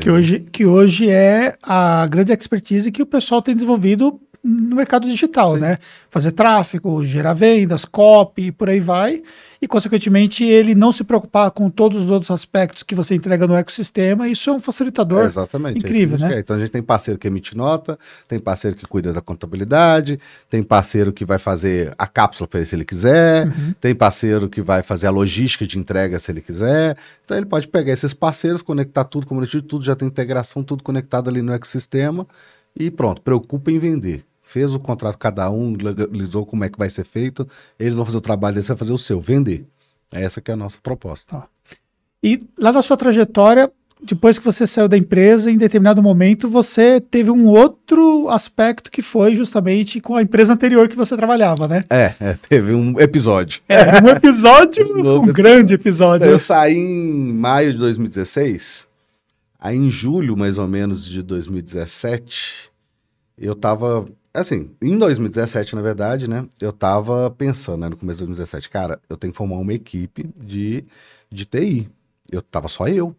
Que hoje, que hoje é a grande expertise que o pessoal tem desenvolvido no mercado digital, Sim. né? Fazer tráfego, gerar vendas, copy, por aí vai. E, consequentemente, ele não se preocupar com todos os outros aspectos que você entrega no ecossistema, isso é um facilitador é exatamente, incrível, é né? Quer. Então, a gente tem parceiro que emite nota, tem parceiro que cuida da contabilidade, tem parceiro que vai fazer a cápsula para ele se ele quiser, uhum. tem parceiro que vai fazer a logística de entrega se ele quiser. Então, ele pode pegar esses parceiros, conectar tudo, comunidade, tudo já tem integração, tudo conectado ali no ecossistema e pronto, preocupa em vender fez o contrato cada um, legalizou como é que vai ser feito, eles vão fazer o trabalho deles, vai fazer o seu, vender. Essa que é a nossa proposta. E lá na sua trajetória, depois que você saiu da empresa, em determinado momento, você teve um outro aspecto que foi justamente com a empresa anterior que você trabalhava, né? É, é teve um episódio. É, um episódio, <laughs> um grande episódio. Eu saí em maio de 2016, aí em julho, mais ou menos, de 2017, eu tava, assim, em 2017, na verdade, né, eu tava pensando, né, no começo de 2017, cara, eu tenho que formar uma equipe de, de TI. Eu tava só eu.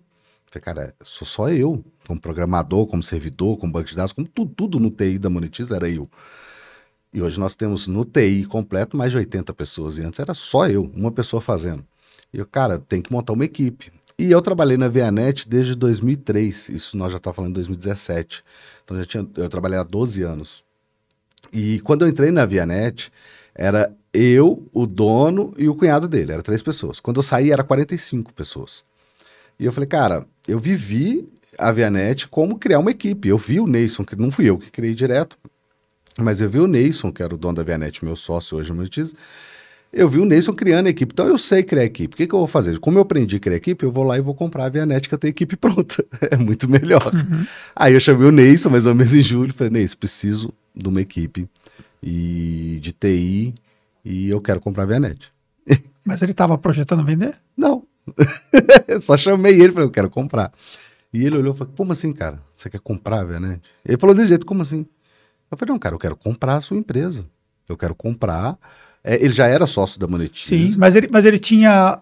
Falei, cara, sou só eu, como programador, como servidor, como banco de dados, como tudo, tudo no TI da Monetiza era eu. E hoje nós temos no TI completo mais de 80 pessoas, e antes era só eu, uma pessoa fazendo. E eu, cara, tem que montar uma equipe. E eu trabalhei na Vianet desde 2003, isso nós já estávamos falando em 2017. Então já tinha, eu trabalhei há 12 anos. E quando eu entrei na Vianet, era eu, o dono e o cunhado dele, era três pessoas. Quando eu saí, era 45 pessoas. E eu falei, cara, eu vivi a Vianet como criar uma equipe. Eu vi o Neyson, que não fui eu que criei direto, mas eu vi o Neyson, que era o dono da Vianet, meu sócio hoje, Monetize. Eu vi o Neyson criando a equipe, então eu sei criar equipe. O que, que eu vou fazer? Como eu aprendi a criar equipe, eu vou lá e vou comprar a Vianet, que eu tenho equipe <laughs> pronta. É muito melhor. Uhum. Aí eu chamei o Neyson, mais ou menos em julho, falei, Neyson, preciso de uma equipe e de TI e eu quero comprar a Vianet. <laughs> Mas ele estava projetando vender? Não. <laughs> Só chamei ele, falei, eu quero comprar. E ele olhou e falou, como assim, cara? Você quer comprar a Vianet? Ele falou desse jeito, como assim? Eu falei, não, cara, eu quero comprar a sua empresa. Eu quero comprar. É, ele já era sócio da Monetize. Sim, mas ele, mas ele tinha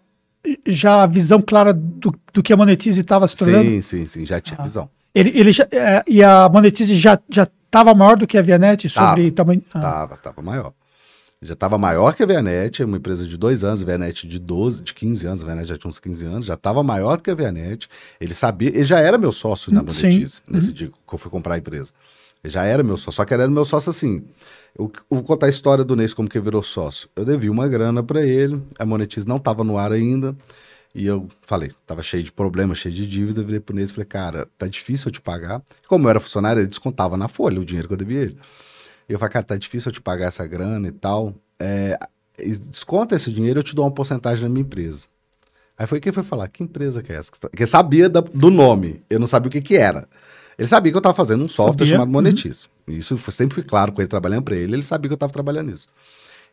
já a visão clara do, do que a Monetize estava se tornando? Sim, sim, sim, já tinha ah. visão. Ele, ele já, é, e a Monetize já estava maior do que a Vianet sobre tava, tamanho? Ah. Tava, tava maior já estava maior que a Vianet, uma empresa de dois anos, a Vianet de 12, de 15 anos, a Vianet já tinha uns 15 anos, já estava maior do que a Vianet. Ele sabia, ele já era meu sócio na Monetize, nesse uhum. dia que eu fui comprar a empresa. Ele já era meu sócio, só que era meu sócio assim. Eu, eu vou contar a história do Neis, como que virou sócio. Eu devi uma grana para ele, a Monetize não estava no ar ainda. E eu falei, tava cheio de problemas, cheio de dívida, virei pro Neis e falei, cara, tá difícil eu te pagar. Como eu era funcionário, ele descontava na folha o dinheiro que eu devia ele. E eu falei, cara, tá difícil eu te pagar essa grana e tal. É, desconta esse dinheiro, eu te dou uma porcentagem da minha empresa. Aí foi quem foi falar, que empresa que é essa? Porque sabia da, do nome, eu não sabia o que que era. Ele sabia que eu estava fazendo um software sabia? chamado Monetize. Uhum. Isso sempre foi claro com ele trabalhando para ele, ele sabia que eu estava trabalhando nisso.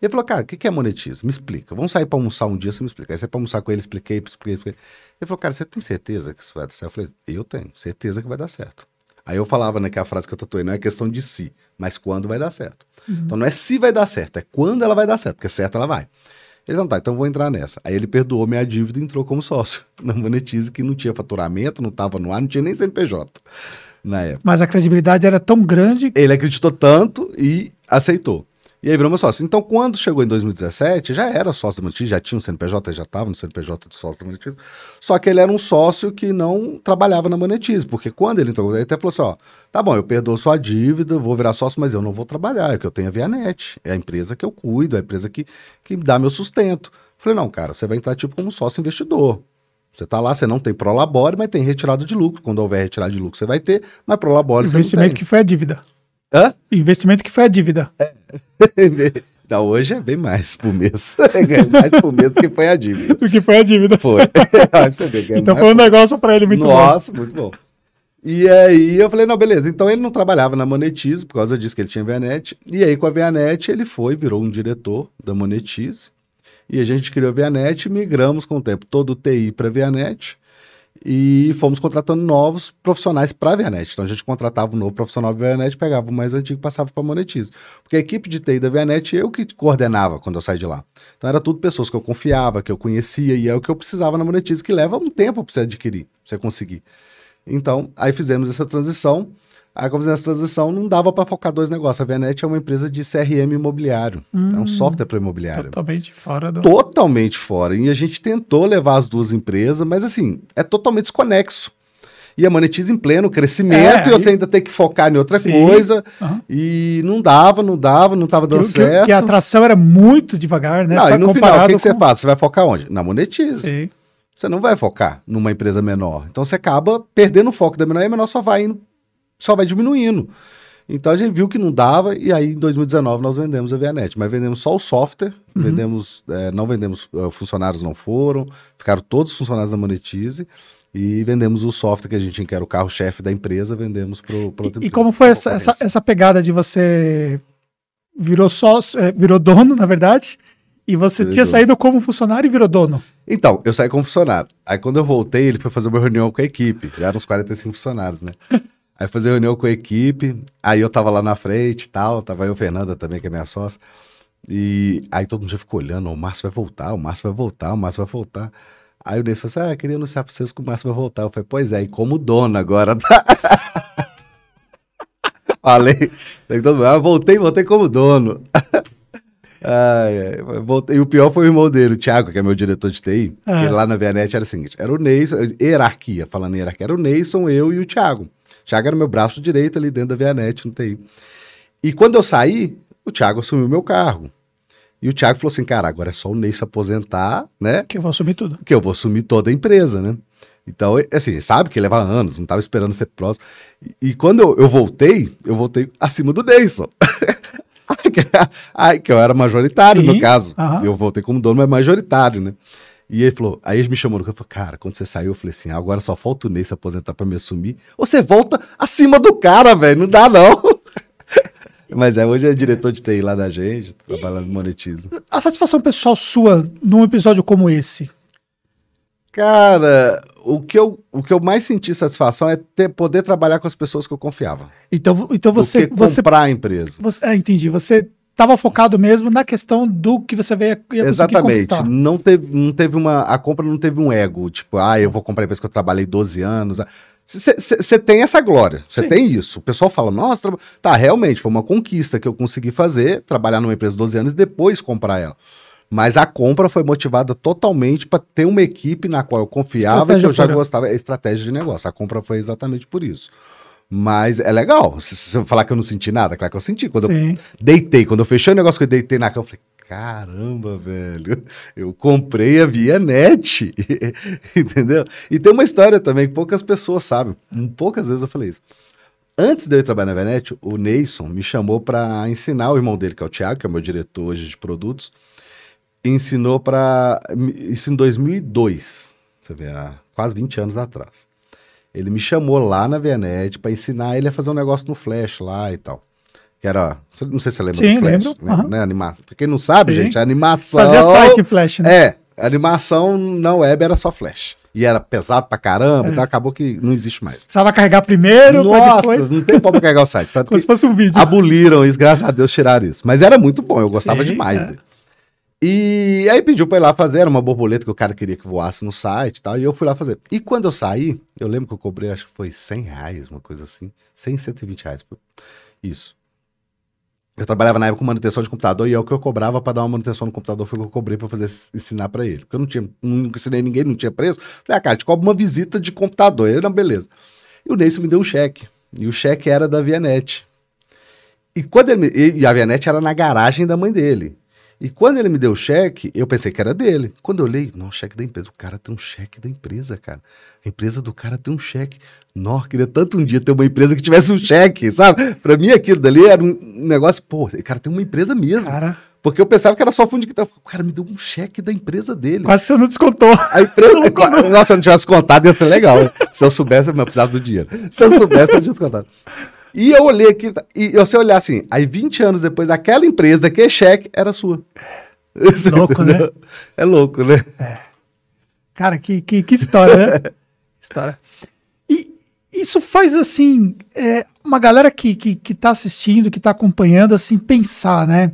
Ele falou, cara, o que, que é Monetize? Me explica. Vamos sair para almoçar um dia, você me explica. Aí saí para almoçar com ele, expliquei, expliquei, expliquei. Ele falou, cara, você tem certeza que isso vai dar certo? Eu falei, eu tenho, certeza que vai dar certo. Aí eu falava, né, que a frase que eu tatuei não é questão de si, mas quando vai dar certo. Uhum. Então não é se vai dar certo, é quando ela vai dar certo, porque certo ela vai. Ele não tá, então vou entrar nessa. Aí ele perdoou minha dívida e entrou como sócio <laughs> na Monetize, que não tinha faturamento, não estava no ar, não tinha nem CNPJ na época. Mas a credibilidade era tão grande. Ele acreditou tanto e aceitou. E aí virou meu sócio. Então, quando chegou em 2017, já era sócio da Monetiz, já tinha um CNPJ, já estava no CNPJ de sócio da Monetiz. Só que ele era um sócio que não trabalhava na Monetiz, porque quando ele entrou, ele até falou assim: ó, tá bom, eu perdoo sua dívida, vou virar sócio, mas eu não vou trabalhar, é que eu tenho a Vianet, é a empresa que eu cuido, é a empresa que, que dá meu sustento. falei: não, cara, você vai entrar tipo como sócio investidor. Você está lá, você não tem prolabore, mas tem retirada de lucro. Quando houver retirada de lucro, você vai ter, mas prolabore você não tem. Investimento que foi a dívida. Hã? Investimento que foi a dívida. É. <laughs> Não, hoje é bem mais por mês. <laughs> Ganha mais por mês do que foi a dívida. Do que foi a dívida. Foi. <laughs> você ver, então foi um negócio para ele muito Nossa, bom. muito bom. E aí eu falei, não, beleza. Então ele não trabalhava na Monetize, por causa disso que ele tinha Vianet. E aí com a Vianet ele foi, virou um diretor da Monetize. E a gente criou a Vianet, migramos com o tempo todo o TI para a Vianet e fomos contratando novos profissionais para a Vianet. Então a gente contratava um novo profissional da Vianet, pegava o mais antigo e passava para a Monetize. Porque a equipe de TI da Vianet eu que coordenava quando eu saí de lá. Então era tudo pessoas que eu confiava, que eu conhecia e é o que eu precisava na Monetize, que leva um tempo para você adquirir, para você conseguir. Então, aí fizemos essa transição. Aí, como essa transição, não dava para focar dois negócios. A Vianet é uma empresa de CRM imobiliário. Hum, é um hum. software para imobiliário. Totalmente fora do. Totalmente fora. E a gente tentou levar as duas empresas, mas assim, é totalmente desconexo. E a Monetize em pleno crescimento, é, e você ainda tem que focar em outra sim, coisa. Uhum. E não dava, não dava, não estava dando que, certo. E a atração era muito devagar, né? Não, e no final, o que, que com... você faz? Você vai focar onde? Na Monetize. Sim. Você não vai focar numa empresa menor. Então você acaba perdendo o foco da menor e a menor só vai indo só vai diminuindo. Então a gente viu que não dava e aí em 2019 nós vendemos a Vianet, mas vendemos só o software, uhum. vendemos, é, não vendemos, uh, funcionários não foram, ficaram todos os funcionários da Monetize E vendemos o software que a gente tinha, que era o carro-chefe da empresa, vendemos para outra E, empresa. e como foi essa, essa, essa pegada de você virou sócio, é, virou dono, <laughs> na verdade, e você tinha saído como funcionário e virou dono. Então, eu saí como funcionário. Aí quando eu voltei, ele foi fazer uma reunião com a equipe. Já eram uns 45 funcionários, né? <laughs> Aí fazer reunião com a equipe, aí eu tava lá na frente e tal, tava eu, Fernanda também, que é minha sócia. E aí todo mundo já ficou olhando, "Ó, o Márcio vai voltar, o Márcio vai voltar, o Márcio vai voltar. Aí o Ney falou assim, ah, queria anunciar pra vocês que o Márcio vai voltar. Eu falei, pois é, e como dono agora, tá? <laughs> Falei, falei todo mundo, ah, voltei, voltei como dono. <laughs> Ai, ai, voltei. E o pior foi o irmão dele, o Thiago, que é meu diretor de TI. Ah. Ele lá na Vianete era o seguinte: era o Neison, hierarquia, falando em hierarquia, era o Neison, eu e o Thiago. Thiago era meu braço direito ali dentro da Vianete no TI. E quando eu saí, o Thiago assumiu meu cargo. E o Thiago falou assim: cara, agora é só o Ney se aposentar, né? Que eu vou assumir tudo. que eu vou assumir toda a empresa, né? Então, assim, sabe que leva anos, não estava esperando ser próximo. E, e quando eu, eu voltei, eu voltei acima do Neyson. <laughs> Ai, que eu era majoritário, Sim, no caso. aham. Eu voltei como dono, mas majoritário, né? E ele falou, aí ele me chamou no canto falou, cara, quando você saiu, eu falei assim, agora só falta o Ney se aposentar pra me assumir. Ou você volta acima do cara, velho, não dá não. <laughs> mas é, hoje é diretor de TI lá da gente, trabalhando Monetiza. A satisfação pessoal sua num episódio como esse. Cara, o que, eu, o que eu mais senti satisfação é ter, poder trabalhar com as pessoas que eu confiava. Então, então você, do que você, comprar a empresa. você. Ah, entendi. Você estava focado mesmo na questão do que você veio, ia Exatamente. Não teve, não teve uma. A compra não teve um ego. Tipo, ah, eu vou comprar empresa que eu trabalhei 12 anos. Você tem essa glória, você tem isso. O pessoal fala, nossa, tá, realmente, foi uma conquista que eu consegui fazer, trabalhar numa empresa 12 anos e depois comprar ela. Mas a compra foi motivada totalmente para ter uma equipe na qual eu confiava e que eu já gostava. É estratégia de negócio. A compra foi exatamente por isso. Mas é legal. Se, eu falar que eu não senti nada, claro que eu senti. Quando eu Sim. deitei, quando eu fechei o negócio que eu deitei na cama, eu falei, caramba, velho, eu comprei a Vianet, <laughs> entendeu? E tem uma história também que poucas pessoas sabem, poucas vezes eu falei isso. Antes de eu ir trabalhar na Vianet, o Neyson me chamou para ensinar o irmão dele, que é o Thiago, que é o meu diretor hoje de produtos, ensinou para isso em 2002, você vê, há quase 20 anos atrás. Ele me chamou lá na Vianet para ensinar ele a fazer um negócio no Flash lá e tal. Que era. Não sei se você lembra Sim, do Flash. lembro, Né? aham. né, animação. Pra quem não sabe, Sim. gente, a animação. Fazia parte em Flash, né? É, a animação na web era só Flash. E era pesado pra caramba, É. então acabou que não existe mais. Precisava carregar primeiro, Nossa, depois. não tem como carregar o site. <laughs> Como se fosse um vídeo. Aboliram isso, graças a Deus tiraram isso. Mas era muito bom, eu gostava Sim, demais é. dele. E aí pediu pra ir lá fazer, era uma borboleta que o cara queria que voasse no site e tal, e eu fui lá fazer. E quando eu saí, eu lembro que eu cobrei, acho que foi 100 reais, uma coisa assim, 100, 120 reais. Isso. Eu trabalhava na época com manutenção de computador e é o que eu cobrava pra dar uma manutenção no computador foi o que eu cobrei pra fazer ensinar pra ele. Porque eu não tinha, nunca ensinei ninguém, não tinha preço. Falei, ah, cara, te cobro uma visita de computador. Ele, não, beleza. E o Neyson me deu um cheque. E o cheque era da Vianet. E quando ele e a Vianet era na garagem da mãe dele. E quando ele me deu o cheque, eu pensei que era dele. Quando eu olhei, não, cheque da empresa. O cara tem um cheque da empresa, cara. A empresa do cara tem um cheque. Nossa, queria tanto um dia ter uma empresa que tivesse um cheque, sabe? Pra mim aquilo dali era um negócio, pô, o cara tem uma empresa mesmo. Cara, Porque eu pensava que era só fundo de quintal. O cara me deu um cheque da empresa dele. quase você não descontou. A empresa. <laughs> Nossa, se eu não tivesse contado, ia ser legal. Se eu soubesse, eu precisava do dinheiro. Se eu soubesse, eu não tinha contado. E eu olhei aqui, e você olhar assim, aí 20 anos depois, aquela empresa, aquele cheque, era sua. <laughs> Você Louco, né? É louco, né? Cara, que, que, que história, né? <laughs> história. E isso faz, assim, é, uma galera que, que, que tá assistindo, que tá acompanhando, assim, pensar, né?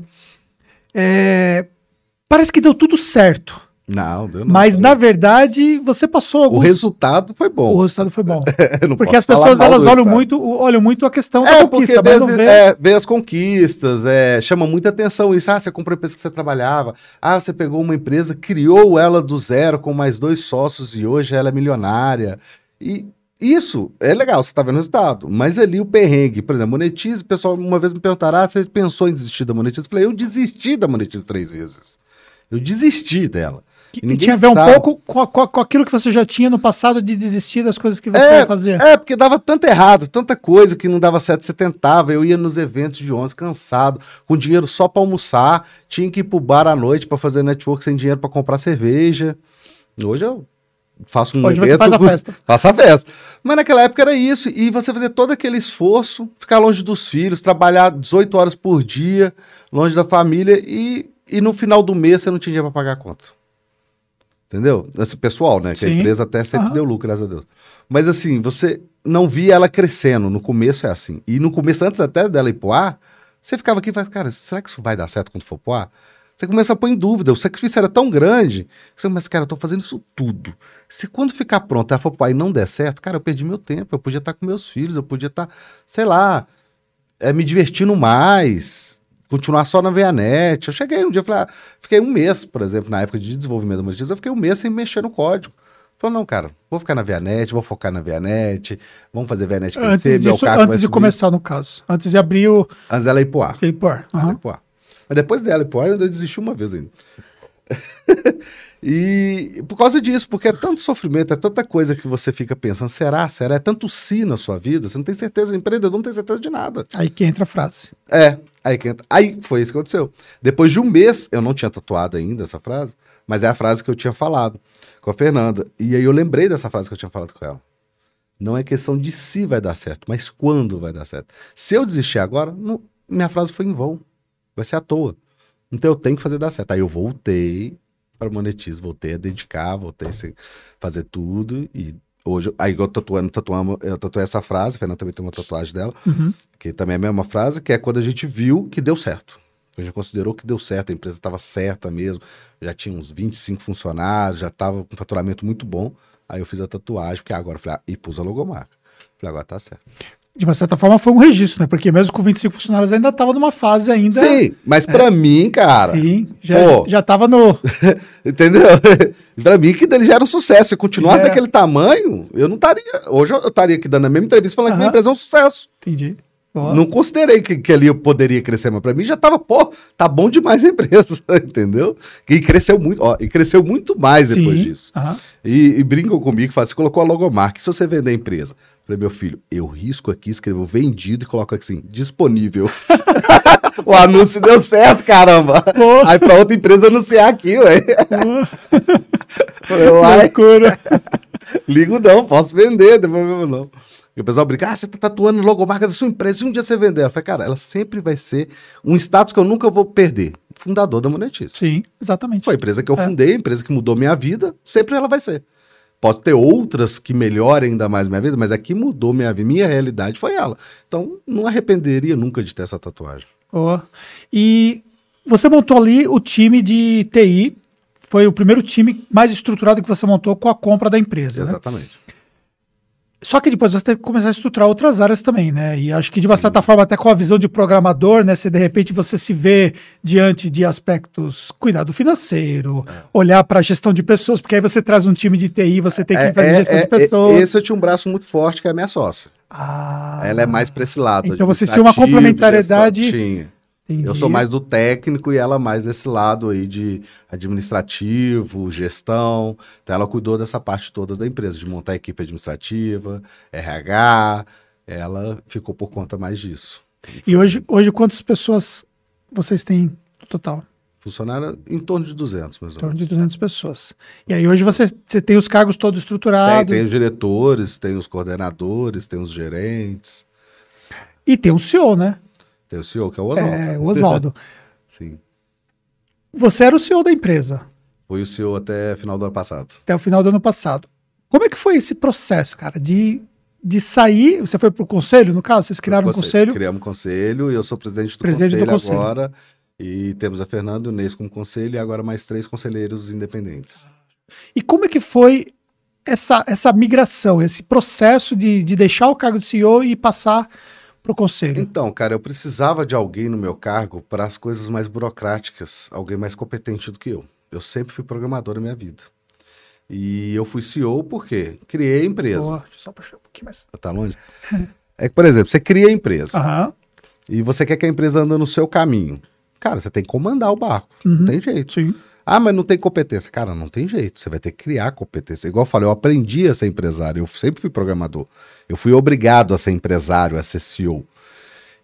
É, parece que deu tudo certo. Não, deu não. Mas, na verdade, você passou O algum... resultado foi bom. O resultado foi bom. <laughs> Não Porque as pessoas, elas olham resultado. muito, olham muito a questão É, da conquista, mas vê, não vê... é, vê as conquistas, é, chama muita atenção isso. Ah, você comprou a empresa que você trabalhava. Ah, você pegou uma empresa, criou ela do zero com mais dois sócios e hoje ela é milionária. E isso é legal, você tá vendo o resultado. Mas ali o perrengue, por exemplo, monetize, o pessoal uma vez me perguntaram, ah, você pensou em desistir da monetize? Eu falei, eu desisti da monetize três vezes. Eu desisti dela. Que, E que tinha a ver um sabe. pouco com, com com aquilo que você já tinha no passado de desistir das coisas que você É, fazia. É, porque dava tanto errado, tanta coisa que não dava certo. Você tentava, eu ia nos eventos de 11 cansado, com dinheiro só pra almoçar, tinha que ir pro bar à noite pra fazer network sem dinheiro pra comprar cerveja. Hoje eu faço um Hoje evento, faz a festa. <laughs> faço a festa. Mas naquela época era isso, e você fazer todo aquele esforço, ficar longe dos filhos, trabalhar 18 horas por dia, longe da família, e, e no final do mês você não tinha dinheiro para pagar a conta. Entendeu? Esse pessoal, né? Que a Sim. empresa até sempre Aham. deu lucro, graças a Deus. Mas assim, você não via ela crescendo. No começo é assim. E no começo, antes até dela ir pro ar, você ficava aqui e falava, cara, será que isso vai dar certo quando for pro ar? Você começa a pôr em dúvida. O sacrifício era tão grande que você começa, cara, eu tô fazendo isso tudo. Se quando ficar pronto ela for pro ar e não der certo, cara, eu perdi meu tempo. Eu podia estar com meus filhos, eu podia estar, sei lá, é, me divertindo mais, continuar só na Vianet. Eu cheguei um dia, falei, ah, fiquei um mês, por exemplo, na época de desenvolvimento da monetização, eu fiquei um mês sem mexer no código. Falei, não, cara, vou ficar na Vianet, vou focar na Vianet, vamos fazer Vianet crescer, Antes, disso, antes de começar, no caso. Antes de abrir o Antes dela ir pro ar. Report. Ela ir pro ar. Mas depois dela ir pro ar, eu ainda desisti uma vez ainda. <laughs> e por causa disso, porque é tanto sofrimento, é tanta coisa que você fica pensando, será, será? É tanto si na sua vida, você não tem certeza, o empreendedor não tem certeza de nada. Aí que entra a frase. É, aí foi isso que aconteceu. Depois de um mês, eu não tinha tatuado ainda essa frase, mas é a frase que eu tinha falado com a Fernanda. E aí eu lembrei dessa frase que eu tinha falado com ela. Não é questão de se vai dar certo, mas quando vai dar certo. Se eu desistir agora, não- minha frase foi em vão. Vai ser à toa. Então eu tenho que fazer dar certo. Aí eu voltei para monetizo, voltei a dedicar, voltei a fazer tudo. E hoje, aí eu tatuando, tatuamos, eu tatuei essa frase, a Fernanda também tem uma tatuagem dela Uhum. que também é a mesma frase, que é quando a gente viu que deu certo. A gente considerou que deu certo, a empresa estava certa mesmo, já tinha uns 25 funcionários, já estava com faturamento muito bom. Aí eu fiz a tatuagem, porque agora eu falei, ah, e pus a logomarca. Falei, agora tá certo. De uma certa forma foi um registro, né? Porque mesmo com 25 funcionários ainda estava numa fase ainda. Sim, mas pra mim, cara, Sim, já, Pô. já tava no. <laughs> entendeu? <laughs> pra mim que dele já era um sucesso. Se continuasse Já é. daquele tamanho, eu não estaria. Hoje eu estaria aqui dando a mesma entrevista falando que minha empresa é um sucesso. Entendi. Boa. Não considerei que, que ali eu poderia crescer, mas pra mim já tava, pô, tá bom demais a empresa, <laughs> entendeu? E cresceu muito, ó, e cresceu muito mais depois Sim. disso. E, e brincam comigo, fala, você colocou a logomarca, se você vender a empresa? Falei, meu filho, eu risco aqui, escrevo vendido e coloco assim, disponível. <laughs> o anúncio deu certo, caramba. Aí pra outra empresa anunciar aqui, ué. <laughs> Falei, uai, Loucura. <laughs> Ligo não, posso vender, não tem problema não. E o pessoal brinca, ah, você tá tatuando logomarca da sua empresa, se um dia você vender. Eu falei, cara, ela sempre vai ser um status que eu nunca vou perder. Fundador da Monetize. Sim, exatamente. Foi a empresa que eu É. fundei, a empresa que mudou minha vida, sempre ela vai ser. Pode ter outras que melhorem ainda mais minha vida, mas a que mudou minha vida, minha realidade foi ela. Então, não arrependeria nunca de ter essa tatuagem. Boa. E você montou ali o time de TI. Foi o primeiro time mais estruturado que você montou com a compra da empresa. Né? Só que depois você teve que começar a estruturar outras áreas também, né? E acho que de uma certa forma, até com a visão de programador, né? Se de repente você se vê diante de aspectos cuidado financeiro, É. olhar para a gestão de pessoas, porque aí você traz um time de TI, você tem que É, fazer é, gestão é, de pessoas. é, esse eu tinha um braço muito forte, que é a minha sócia. Ah, Ela é mais pra esse lado. Então vocês tinham uma complementariedade-. Entendi. Eu sou mais do técnico e ela mais desse lado aí de administrativo, gestão. Então ela cuidou dessa parte toda da empresa, de montar a equipe administrativa, RH. Ela ficou por conta mais disso. E hoje, hoje quantas pessoas vocês têm no total? Funcionário em torno de 200, mais Em ou torno menos. de 200 pessoas. E aí hoje você, você tem os cargos todos Tem, estruturados tem os diretores, tem os coordenadores, tem os gerentes, e tem o CEO, né? Tem o CEO, que é o Oswaldo. É, o Oswaldo. <laughs> Sim. Você era o CEO da empresa Foi o CEO até final do ano passado. até o final do ano passado. Como é que foi esse processo, cara, de, de sair? Você foi para o conselho, no caso? Vocês criaram um conselho? Criamos um conselho e eu sou presidente do Presidente do conselho, conselho. agora. E temos a Fernanda o Neis como conselho e agora mais três conselheiros independentes. E como é que foi essa, essa migração, esse processo de, de deixar o cargo de CEO e passar para o conselho? Então, cara, eu precisava de alguém no meu cargo para as coisas mais burocráticas, alguém mais competente do que eu. Eu sempre fui programador na minha vida. E eu fui CEO porque criei a empresa. Boa, deixa eu só puxar um pouquinho mais. Tá longe? <laughs> É que, por exemplo, você cria a empresa Aham, e você quer que a empresa ande no seu caminho. Cara, você tem que comandar o barco. Não tem jeito. sim. Ah, mas não tem competência. Cara, não tem jeito. Você vai ter que criar competência. Igual eu falei, eu aprendi a ser empresário. Eu sempre fui programador. Eu fui obrigado a ser empresário, a ser CEO.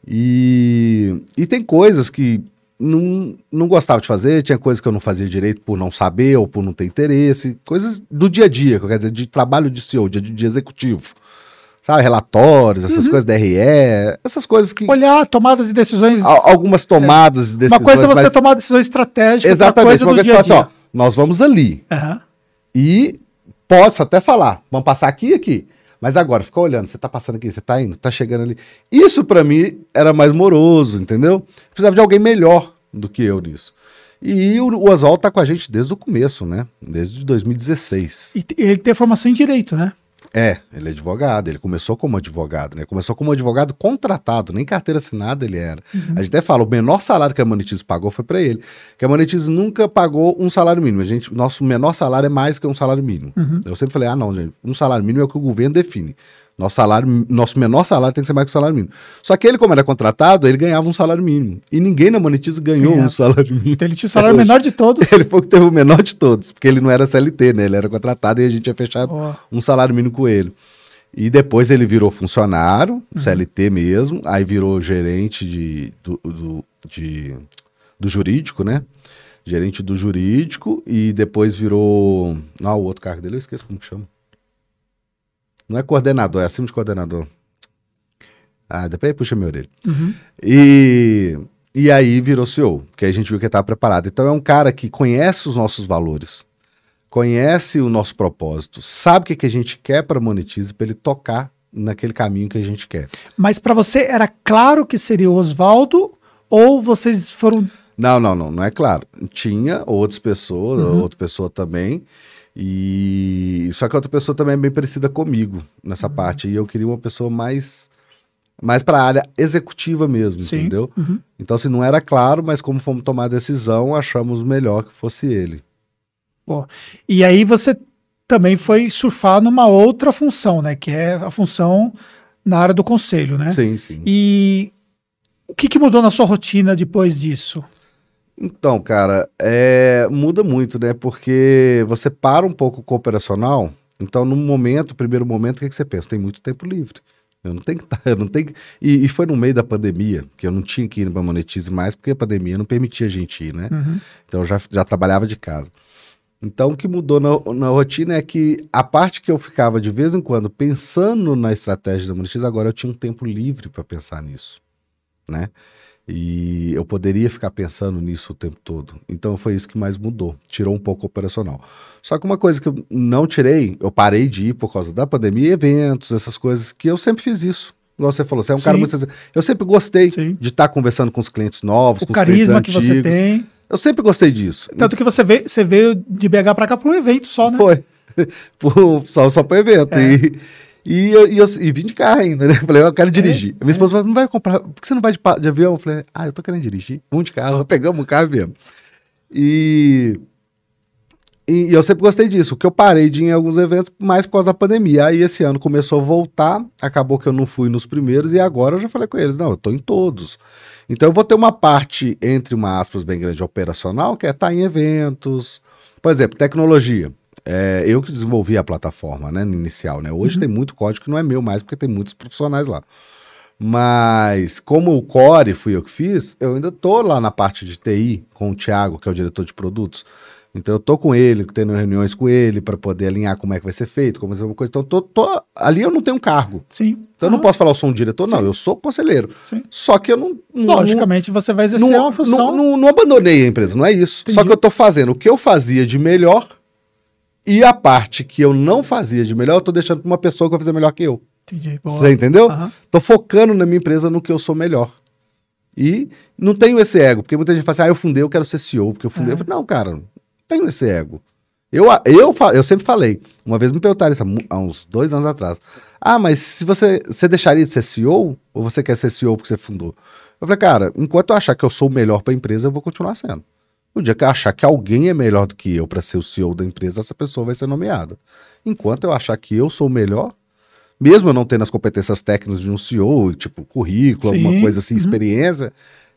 E, e tem coisas que não, não gostava de fazer, tinha coisas que eu não fazia direito por não saber ou por não ter interesse, coisas do dia a dia, quer dizer, de trabalho de CEO, de, de executivo. Sabe, relatórios, essas Uhum. coisas da RE, essas coisas que. Olhar tomadas de decisões. al- Algumas tomadas de decisões. uma coisa é você mas- tomar decisões estratégicas, outra Exatamente, coisa uma do coisa dia a que fala dia. assim, ó, nós vamos ali. Aham. E posso até falar, vamos passar aqui e aqui. Mas agora, fica olhando, você tá passando aqui, você tá indo, tá chegando ali. Isso pra mim era mais moroso, entendeu? Precisava de alguém melhor do que eu nisso. E o, o Oswald tá com a gente desde o começo, né? Desde 2016. E ele tem formação em direito, né? É, ele é advogado, ele começou como advogado, né? Começou como advogado contratado, nem carteira assinada ele era. A gente até fala, o menor salário que a Monetize pagou foi pra ele. Que a Monetize nunca pagou um salário mínimo. A gente, nosso menor salário é mais que um salário mínimo. Eu sempre falei, ah, não, gente, um salário mínimo é o que o governo define. Nosso salário, nosso menor salário tem que ser mais que o salário mínimo. Só que ele, como era contratado, ele ganhava um salário mínimo. E ninguém na Monetize ganhou Ganhava. um salário mínimo. Então ele tinha o salário <laughs> menor de todos. <laughs> Ele foi que teve o menor de todos, porque ele não era CLT, né? Ele era contratado e a gente tinha fechado Ó. um salário mínimo com ele. E depois ele virou funcionário, CLT mesmo, aí virou gerente de, do, do, de- do jurídico, né? Gerente do jurídico e depois virou. Não, o outro cargo dele, eu esqueço como que chama. Não é coordenador, é acima de coordenador. Ah, depois puxa minha orelha. Uhum. E, e aí virou CEO, que aí a gente viu que ele estava preparado. Então é um cara que conhece os nossos valores, conhece o nosso propósito, sabe o que, que a gente quer para Monetize, para ele tocar naquele caminho que a gente quer. Mas pra você era claro que seria o Oswaldo ou vocês foram. Não, não, não, não é claro. Tinha outras pessoas, Uhum. outra pessoa também. E só que a outra pessoa também é bem parecida comigo nessa Uhum. parte. E eu queria uma pessoa mais mais para a área executiva mesmo, Sim. entendeu? Uhum. Então, se não era claro, mas como fomos tomar a decisão, achamos melhor que fosse ele. Pô. E aí você também foi surfar numa outra função, né? Que é a função na área do conselho, né? Sim, sim. E o que, que mudou na sua rotina depois disso? Então, cara, é, muda muito, né? Porque você para um pouco com o operacional, então no momento, primeiro momento, o que, que você pensa? Tem muito tempo livre. Eu não tenho que tá, <laughs> eu não tenho que- e, e foi no meio da pandemia, que eu não tinha que ir para Monetize mais, porque a pandemia não permitia a gente ir, né? Uhum. Então eu já, já trabalhava de casa. Então o que mudou na, na rotina é que a parte que eu ficava de vez em quando pensando na estratégia da Monetize, agora eu tinha um tempo livre para pensar nisso, né? E eu poderia ficar pensando nisso o tempo todo. Então foi isso que mais mudou. Tirou um pouco o operacional. Só que uma coisa que eu não tirei, eu parei de ir por causa da pandemia, eventos, essas coisas, que eu sempre fiz isso. Igual você falou, você é um cara Sim. muito. Eu sempre gostei Sim. de estar conversando com os clientes novos, O com os clientes carisma que você tem. Eu sempre gostei disso. Tanto que você veio, você veio de BH pra cá pra um evento só, né? Foi. <laughs> Só, só para evento. É. E, e, eu, e, eu- e vim de carro ainda, né? <laughs> Falei, eu quero dirigir. Minha esposa falou, não vai comprar, por que você não vai de, de avião? Eu falei, ah, eu tô querendo dirigir. Vamos de carro, <laughs> pegamos o carro e viemos. E, e eu sempre gostei disso. Que eu parei de ir em alguns eventos, mais por causa da pandemia. Aí esse ano começou a voltar, acabou que eu não fui nos primeiros, e agora eu já falei com eles, não, eu tô em todos. Então eu vou ter uma parte, entre uma aspas bem grande, operacional, que é estar em eventos. Por exemplo, tecnologia. É, eu que desenvolvi a plataforma, né, no inicial, né? Hoje tem muito código que não é meu mais, porque tem muitos profissionais lá. Mas, como o core fui eu que fiz, eu ainda tô lá na parte de TI com o Thiago, que é o diretor de produtos. Então eu tô com ele, tendo reuniões com ele para poder alinhar como é que vai ser feito, como vai ser uma coisa. Então tô, tô- ali eu não tenho um cargo. Sim. Então eu não Ah, posso falar eu sou um diretor, não, Sim. eu sou conselheiro. Sim. Só que eu não, não Logicamente, você vai exercer não, uma função. não, não- não abandonei a empresa, não é isso. Entendi. Só que eu tô fazendo o que eu fazia de melhor e a parte que eu não fazia de melhor, eu tô deixando pra uma pessoa que vai fazer melhor que eu. Entendi. Boa. Você entendeu? Aham. Tô focando na minha empresa no que eu sou melhor. E não tenho esse ego, porque muita gente fala assim, ah, eu fundei, eu quero ser CEO, porque eu fundei. É. Eu falei, não, cara, não tenho esse ego. Eu, eu, eu sempre falei, uma vez me perguntaram isso há uns dois anos atrás. Ah, mas se você, você deixaria de ser CEO ou você quer ser CEO porque você fundou? Eu falei, cara, enquanto eu achar que eu sou o melhor para a empresa, eu vou continuar sendo. O dia que eu achar que alguém é melhor do que eu para ser o CEO da empresa, essa pessoa vai ser nomeada. Enquanto eu achar que eu sou o melhor, mesmo eu não tendo as competências técnicas de um CEO, tipo currículo, Sim, alguma coisa assim, uhum. experiência,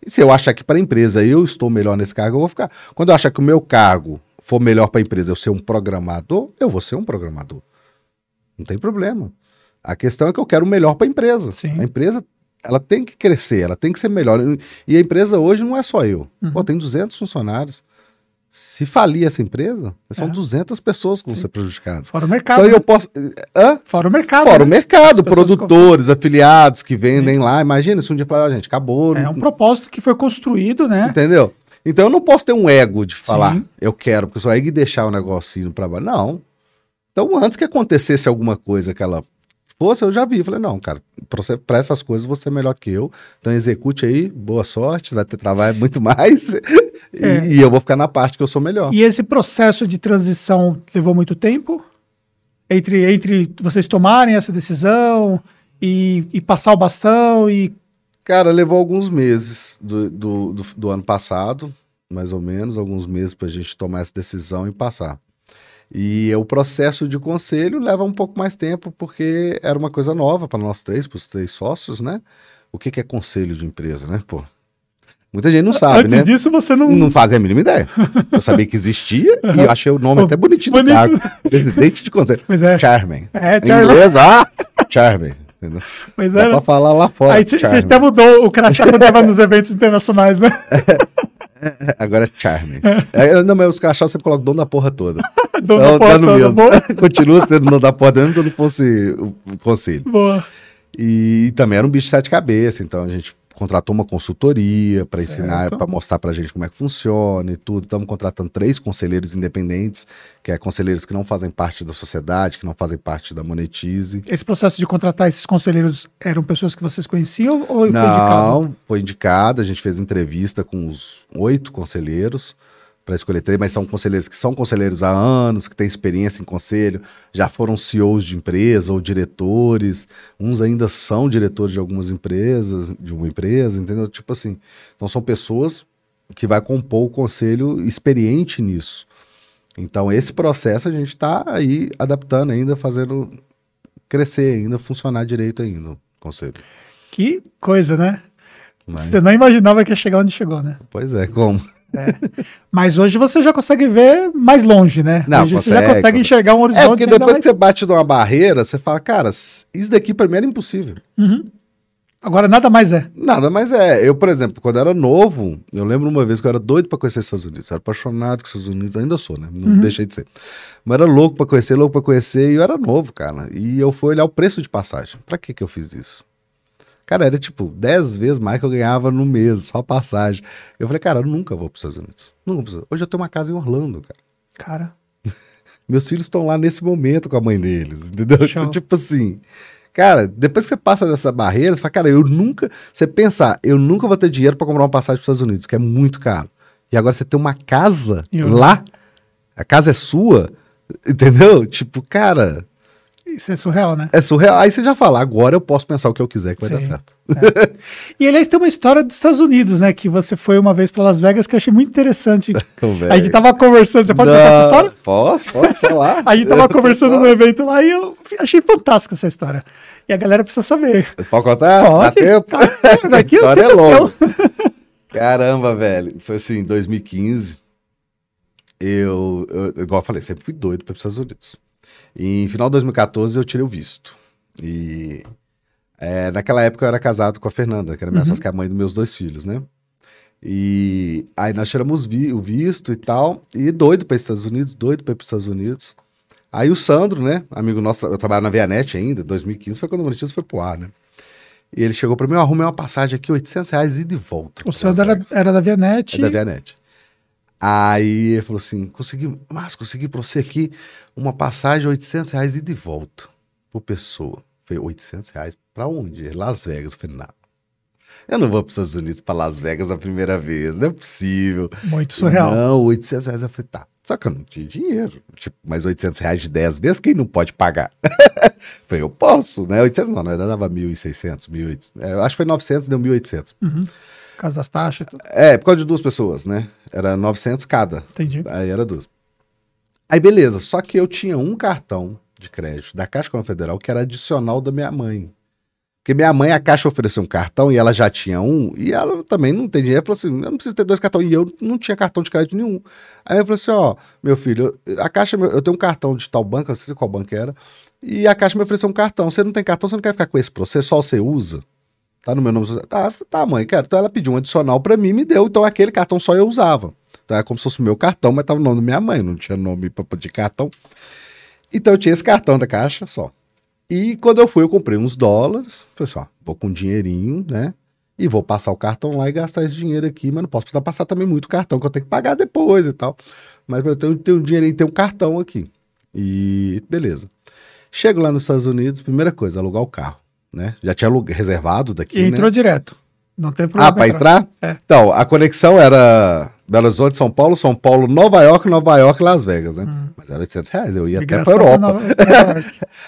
e se eu achar que para a empresa eu estou melhor nesse cargo, eu vou ficar. Quando eu achar que o meu cargo for melhor para a empresa eu ser um programador, eu vou ser um programador. Não tem problema. A questão é que eu quero o melhor para a empresa. Sim. A empresa, ela tem que crescer, ela tem que ser melhor. E a empresa hoje não é só eu. Uhum. Pô, tem 200 funcionários. Se falir essa empresa, são É. 200 pessoas que vão Sim. ser prejudicadas. Fora o mercado. Então eu né? posso. Hã? Fora o mercado. Fora o né? mercado, As pessoas produtores, afiliados que vendem lá. Imagina se um dia falar, "Ah, gente, acabou. É um propósito que foi construído, né? Entendeu? Então eu não posso ter um ego de falar, Sim. eu quero, porque eu só ego e deixar o negócio indo pra baixo. Não. Então, antes que acontecesse alguma coisa que ela fosse, eu já vi. Falei, não, cara, pra essas coisas você é melhor que eu. Então execute aí, boa sorte, vai ter trabalho <laughs> muito mais. e, É. e eu vou ficar na parte que eu sou melhor. E esse processo de transição levou muito tempo? Entre, entre vocês tomarem essa decisão e, e passar o bastão e. Cara, levou alguns meses do, do, do, do ano passado, mais ou menos, alguns meses pra gente tomar essa decisão e passar. E o processo de conselho leva um pouco mais tempo, porque era uma coisa nova para nós três, para os três sócios, né? O que, que é conselho de empresa, né? Pô, muita gente não sabe, Antes né? disso, você não. Não fazem a mínima ideia. Eu sabia que existia e eu achei o nome até bonitinho do Bonito. cargo. Presidente de conselho. Pois é. Chairman. É, Em Charlie. inglês, ah. Entendeu? Pois Dá é. pra falar lá fora. Aí você até mudou o crachá quando tava nos eventos internacionais, né? <laughs> Agora é Charme. É, não, mas os crachás você coloca o dono da porra toda. <laughs> Dono Então, da porra mesmo. boa. <laughs> Continua sendo dono da porra mesmo se eu não fosse o o conselho. Boa. E, também era um bicho de sete cabeças, então a gente contratou uma consultoria para ensinar, para mostrar pra gente como é que funciona e tudo. Estamos contratando três conselheiros independentes, que é conselheiros que não fazem parte da sociedade, que não fazem parte da Monetize. Esse processo de contratar esses conselheiros eram pessoas que vocês conheciam ou foi indicado? Não, foi indicado. A gente fez entrevista com os oito conselheiros para escolher três, mas são conselheiros que são conselheiros há anos, que têm experiência em conselho, já foram CEOs de empresa ou diretores, uns ainda são diretores de algumas empresas, de uma empresa, entendeu? Tipo assim, então são pessoas que vai compor o conselho experiente nisso. Então esse processo a gente está aí adaptando ainda, fazendo crescer ainda, funcionar direito ainda o conselho. Que coisa, né? Mas- Você não imaginava que ia chegar onde chegou, né? Pois é, como? Mas hoje você já consegue ver mais longe, né? Não, hoje você já consegue, consegue consegue. enxergar um horizonte É, porque depois mais- que você bate numa barreira, você fala, cara, isso daqui pra mim era impossível. Uhum. Agora nada mais é. Nada, mas é. Eu, por exemplo, quando era novo, eu lembro uma vez que eu era doido pra conhecer os Estados Unidos. Eu era apaixonado com os Estados Unidos, ainda sou, né? Não Uhum. deixei de ser. Mas era louco pra conhecer, louco pra conhecer, e eu era novo, cara. E eu fui olhar o preço de passagem. Pra que que eu fiz isso? Cara, era tipo 10 vezes mais que eu ganhava no mês, só passagem. Eu falei, cara, eu nunca vou pros Estados Unidos. Nunca preciso. Hoje eu tenho uma casa em Orlando, cara. Cara, <laughs> Meus filhos estão lá nesse momento com a mãe deles, entendeu? Então, tipo assim, cara, depois que você passa dessa barreira, você fala, cara, eu nunca. Você pensar, eu nunca vou ter dinheiro para comprar uma passagem para os Estados Unidos, que é muito caro. E agora você tem uma casa eu- lá, a casa é sua, entendeu? Tipo, cara, isso é surreal, né? é surreal. Aí você já fala, agora eu posso pensar o que eu quiser que vai dar Sim. certo. E aliás, tem uma história dos Estados Unidos, né? Que você foi uma vez para Las Vegas que eu achei muito interessante. <laughs> A gente tava conversando, você pode contar essa história? Posso, posso falar. <laughs> A gente tava conversando <laughs> no evento lá e eu achei fantástica essa história. E a galera precisa saber. Pode contar? Dá Pode. tempo? Daqui a história é longa. Caramba, velho. Foi assim, em 2015, eu, eu, igual eu falei, sempre fui doido para os Estados Unidos. E em final de 2014 eu tirei o visto. E é, naquela época eu era casado com a Fernanda, que era minha Uhum. sócia, que é a mãe dos meus dois filhos, né? E aí nós tiramos vi- o visto e tal, e doido para os Estados Unidos, doido para os Estados Unidos. Aí o Sandro, né, amigo nosso, eu trabalhava na Vianet ainda, 2015 foi quando o Monetizo foi pro ar, né? E ele chegou para mim, eu arrumei uma passagem aqui, 800 reais ida e volta. O Sandro era, era da Vianete. É da Vianet. Aí ele falou assim, consegui, mas consegui para você aqui uma passagem 800 reais e volta por pessoa. Falei, 800 reais para onde? Las Vegas. Eu falei, não, eu não vou para os Estados Unidos, para Las Vegas a primeira vez, não é possível. Muito surreal. Não, 800 reais. Eu falei, tá. Só que eu não tinha dinheiro. Tipo, mas 800 reais de 10 vezes, quem não pode pagar? <laughs> falei, eu posso, né? 800 não, na verdade dava 1.600, 1.800. É, eu acho que foi 900, deu 1.800. Por causa das taxas e tudo. É, por causa de duas pessoas, né? Era 900 cada. Entendi. Aí era duas. Aí beleza, só que eu tinha um cartão de crédito da Caixa Econômica Federal que era adicional da minha mãe. Porque minha mãe, a Caixa ofereceu um cartão e ela já tinha um, e ela também não tem dinheiro. Ela falou assim: eu não preciso ter dois cartões. E eu não tinha cartão de crédito nenhum. Aí eu falei assim: ó, meu filho, a Caixa, eu tenho um cartão de tal banco, não sei qual banco era, e a Caixa me ofereceu um cartão. Você não tem cartão, você não quer ficar com esse processo, só você usa. Tá no meu nome social. Tá, tá, mãe, quero. Então ela pediu um adicional pra mim me deu. Então aquele cartão só eu usava. Então é como se fosse o meu cartão, mas tava o nome da minha mãe, não tinha nome de cartão. Então eu tinha esse cartão da caixa só. E quando eu fui, eu comprei uns dólares. Falei assim, ó, vou com um dinheirinho, né? E vou passar o cartão lá e gastar esse dinheiro aqui, mas não posso precisar passar também muito cartão, que eu tenho que pagar depois e tal. Mas eu tenho, tenho um dinheirinho, tenho um cartão aqui. E beleza. Chego lá nos Estados Unidos, primeira coisa, alugar o carro, né? Já tinha reservado daqui, E né? entrou direto. Não tem problema. Ah, pra entrar? É. Então, a conexão era Belo Horizonte, São Paulo, São Paulo, Nova York, Nova York, Las Vegas, né? Mas era 800 reais, eu ia até pra Europa. Nova-. <laughs>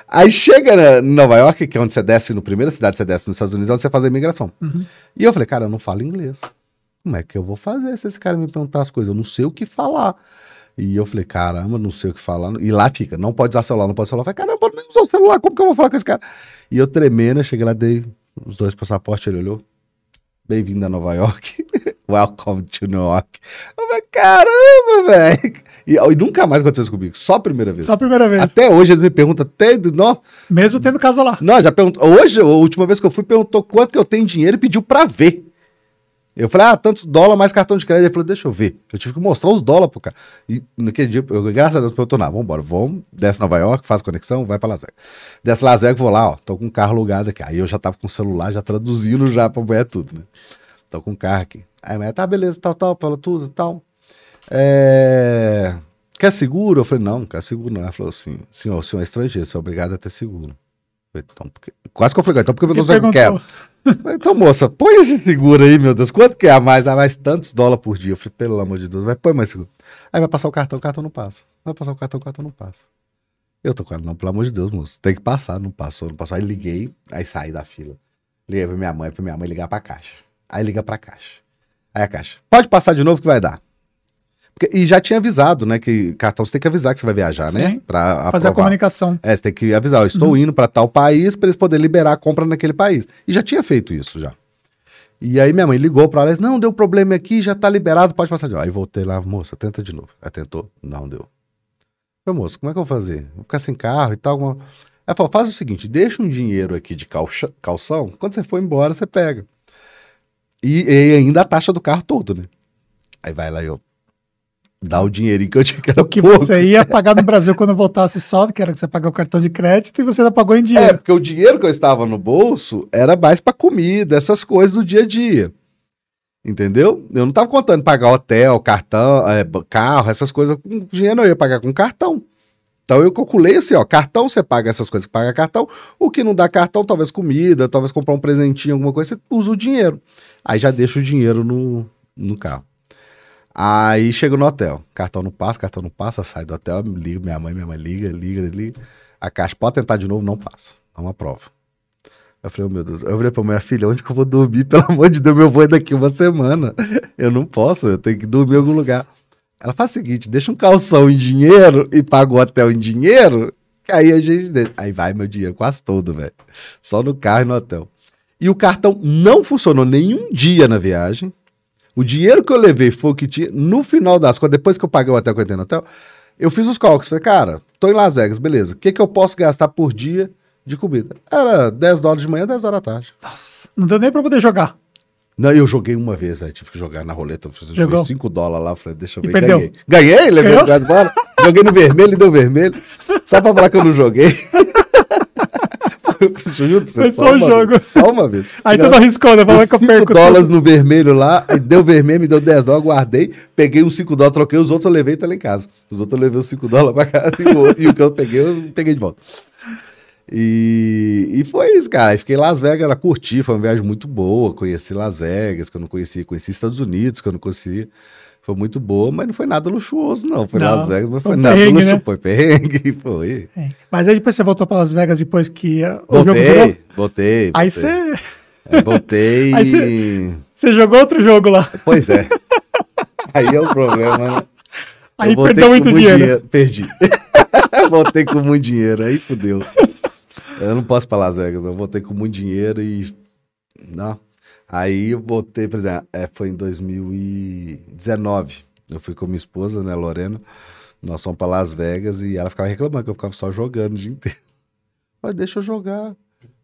Aí chega né, em Nova York, que é onde você desce, no primeira cidade que você desce nos Estados Unidos, é onde você faz a imigração. Uhum. E eu falei, cara, eu não falo inglês. Como é que eu vou fazer se esse cara me perguntar as coisas? Eu não sei o que falar. E eu falei, caramba, não sei o que falar. E lá fica, não pode usar celular, não pode usar celular. Eu falei, caramba, nem usar o celular, como que eu vou falar com esse cara? E eu tremendo, eu cheguei lá, dei os dois passaportes, ele olhou. Bem-vindo a Nova York. <laughs> Welcome to New York. Eu falei, caramba, velho. E, e nunca mais aconteceu isso comigo, só a primeira vez. Só a primeira vez. Até hoje eles me perguntam, até, nossa, Mesmo tendo casa lá. não, já perguntou. Hoje, a última vez que eu fui, perguntou quanto que eu tenho dinheiro e pediu pra ver. Eu falei, ah, tantos dólares mais cartão de crédito. Ele falou, deixa eu ver. Eu tive que mostrar os dólares pro cara. E naquele dia, eu, graças a Deus, perguntou, não, vambora, vamos, desce Nova York, faz conexão, vai pra Las Vegas. Desce Las Vegas, vou lá, ó, tô com um carro alugado aqui. Aí eu já tava com o celular, já traduzindo já pra mulher tudo, né? Tô com um carro aqui. Aí a mulher, tá, beleza, tal, tal, falou tudo, tal. É... Quer seguro? Eu falei, não, não quer seguro não. Ela falou assim, senhor, o senhor é estrangeiro, você é obrigado a ter seguro. Eu falei, então, porque... Quase que eu falei, então por que eu Que não sei Então, moça, põe esse seguro aí, meu Deus. Quanto que é a mais? Ah, mais tantos dólares por dia. Eu falei, pelo amor de Deus, vai põe mais seguro. Aí vai passar o cartão, o cartão não passa. Vai passar o cartão, o cartão não passa. Eu tô com ela, não, pelo amor de Deus, moço. Tem que passar, não passou, não passou. Aí liguei, aí saí da fila. Liguei pra minha mãe, pra minha mãe ligar pra caixa. Aí liga pra caixa. Aí a caixa, pode passar de novo que vai dar. E já tinha avisado, né, que cartão você tem que avisar que você vai viajar, né? Sim. Pra Fazer a comunicação. É, você tem que avisar, eu estou indo para tal país para eles poderem liberar a compra naquele país. E já tinha feito isso já. E aí minha mãe ligou para ela e disse, não, deu problema aqui, já tá liberado, pode passar de novo. Aí voltei lá, moça, tenta de novo. Aí tentou, não deu. Falei, moça, como é que eu vou fazer? Vou ficar sem carro e tal. alguma- Ela falou, faz o seguinte, deixa um dinheiro aqui de calcha- calção, quando você for embora, você pega. E, e ainda a taxa do carro todo, né? Aí vai lá e eu, dá o dinheirinho que eu tinha que era O que pouco. você ia <laughs> pagar no Brasil quando voltasse só, que era que você pagar o cartão de crédito, e você ainda pagou em É, dinheiro. porque o dinheiro que eu estava no bolso era mais pra comida, essas coisas do dia a dia. Entendeu? Eu não tava contando pagar hotel, cartão, é, carro, essas coisas com dinheiro, eu ia pagar com cartão. Então eu calculei assim, ó, cartão você paga essas coisas que paga cartão, o que não dá cartão, talvez comida, talvez comprar um presentinho, alguma coisa, você usa o dinheiro. Aí já deixa o dinheiro no, no carro. Aí chego no hotel, cartão não passa, cartão não passa, sai do hotel, liga, minha mãe, minha mãe liga, liga, liga. A caixa pode tentar de novo, não passa. Não aprova. Eu falei, oh, meu Deus, eu falei pra minha filha, onde que eu vou dormir? <laughs> Pelo amor de Deus, meu voo é daqui uma semana. Eu não posso, eu tenho que dormir em algum lugar. Ela faz o seguinte, deixa um calção em dinheiro e paga o hotel em dinheiro, que aí a gente deixa. Aí vai meu dinheiro quase todo, velho. Só no carro e no hotel. E o cartão não funcionou nenhum dia na viagem. O dinheiro que eu levei foi o que tinha. No final das contas, depois que eu paguei o hotel que eu entrei no hotel, eu fiz os cálculos. Falei, cara, tô em Las Vegas, beleza. O que, que eu posso gastar por dia de comida? Era 10 dólares de manhã, 10 horas da tarde. Nossa, não deu nem pra poder jogar. Não, eu joguei uma vez, velho. Tive que jogar na roleta. Eu joguei Jogou. 5 dólares lá. Falei, deixa eu ver. Ganhei. Ganhei, levei o cara embora. Joguei no vermelho e deu vermelho. Só pra falar que eu não joguei. <laughs> Juro pra você, Foi só uma jogo. Vez, só uma vez. Aí você não arriscou, né? Falou que eu 5 perco dólares tudo. no vermelho lá, deu vermelho, me deu 10 dólares, guardei, peguei uns 5 dólares, troquei, os outros eu levei e tá lá em casa. Os outros eu levei os 5 dólares pra casa e o, e o que eu peguei, eu peguei de volta. E, e foi isso, cara. Fiquei em Las Vegas, ela curti, foi uma viagem muito boa. Conheci Las Vegas, que eu não conhecia, conheci Estados Unidos, que eu não conhecia. Foi muito boa, mas não foi nada luxuoso, não. Foi Não, Las Vegas, mas foi foi nada luxuoso. né? Foi perrengue, <laughs> foi. É. Mas aí depois você voltou pra Las Vegas depois que uh, o jogo virou. Voltei, voltei. Aí voltei. você, É, voltei. <laughs> Aí e- você jogou outro jogo lá. Pois é. <laughs> Aí é o problema, né? Aí Eu voltei perdeu com muito dinheiro. Perdi. voltei com muito dinheiro, aí fudeu. Eu não posso pra Las Vegas, eu voltei com muito dinheiro e. Não. Aí eu voltei, por exemplo, é, foi em 2019. Eu fui com minha esposa, né, Lorena. Nós fomos pra Las Vegas e ela ficava reclamando que eu ficava só jogando o dia inteiro. <laughs> Mas deixa eu jogar.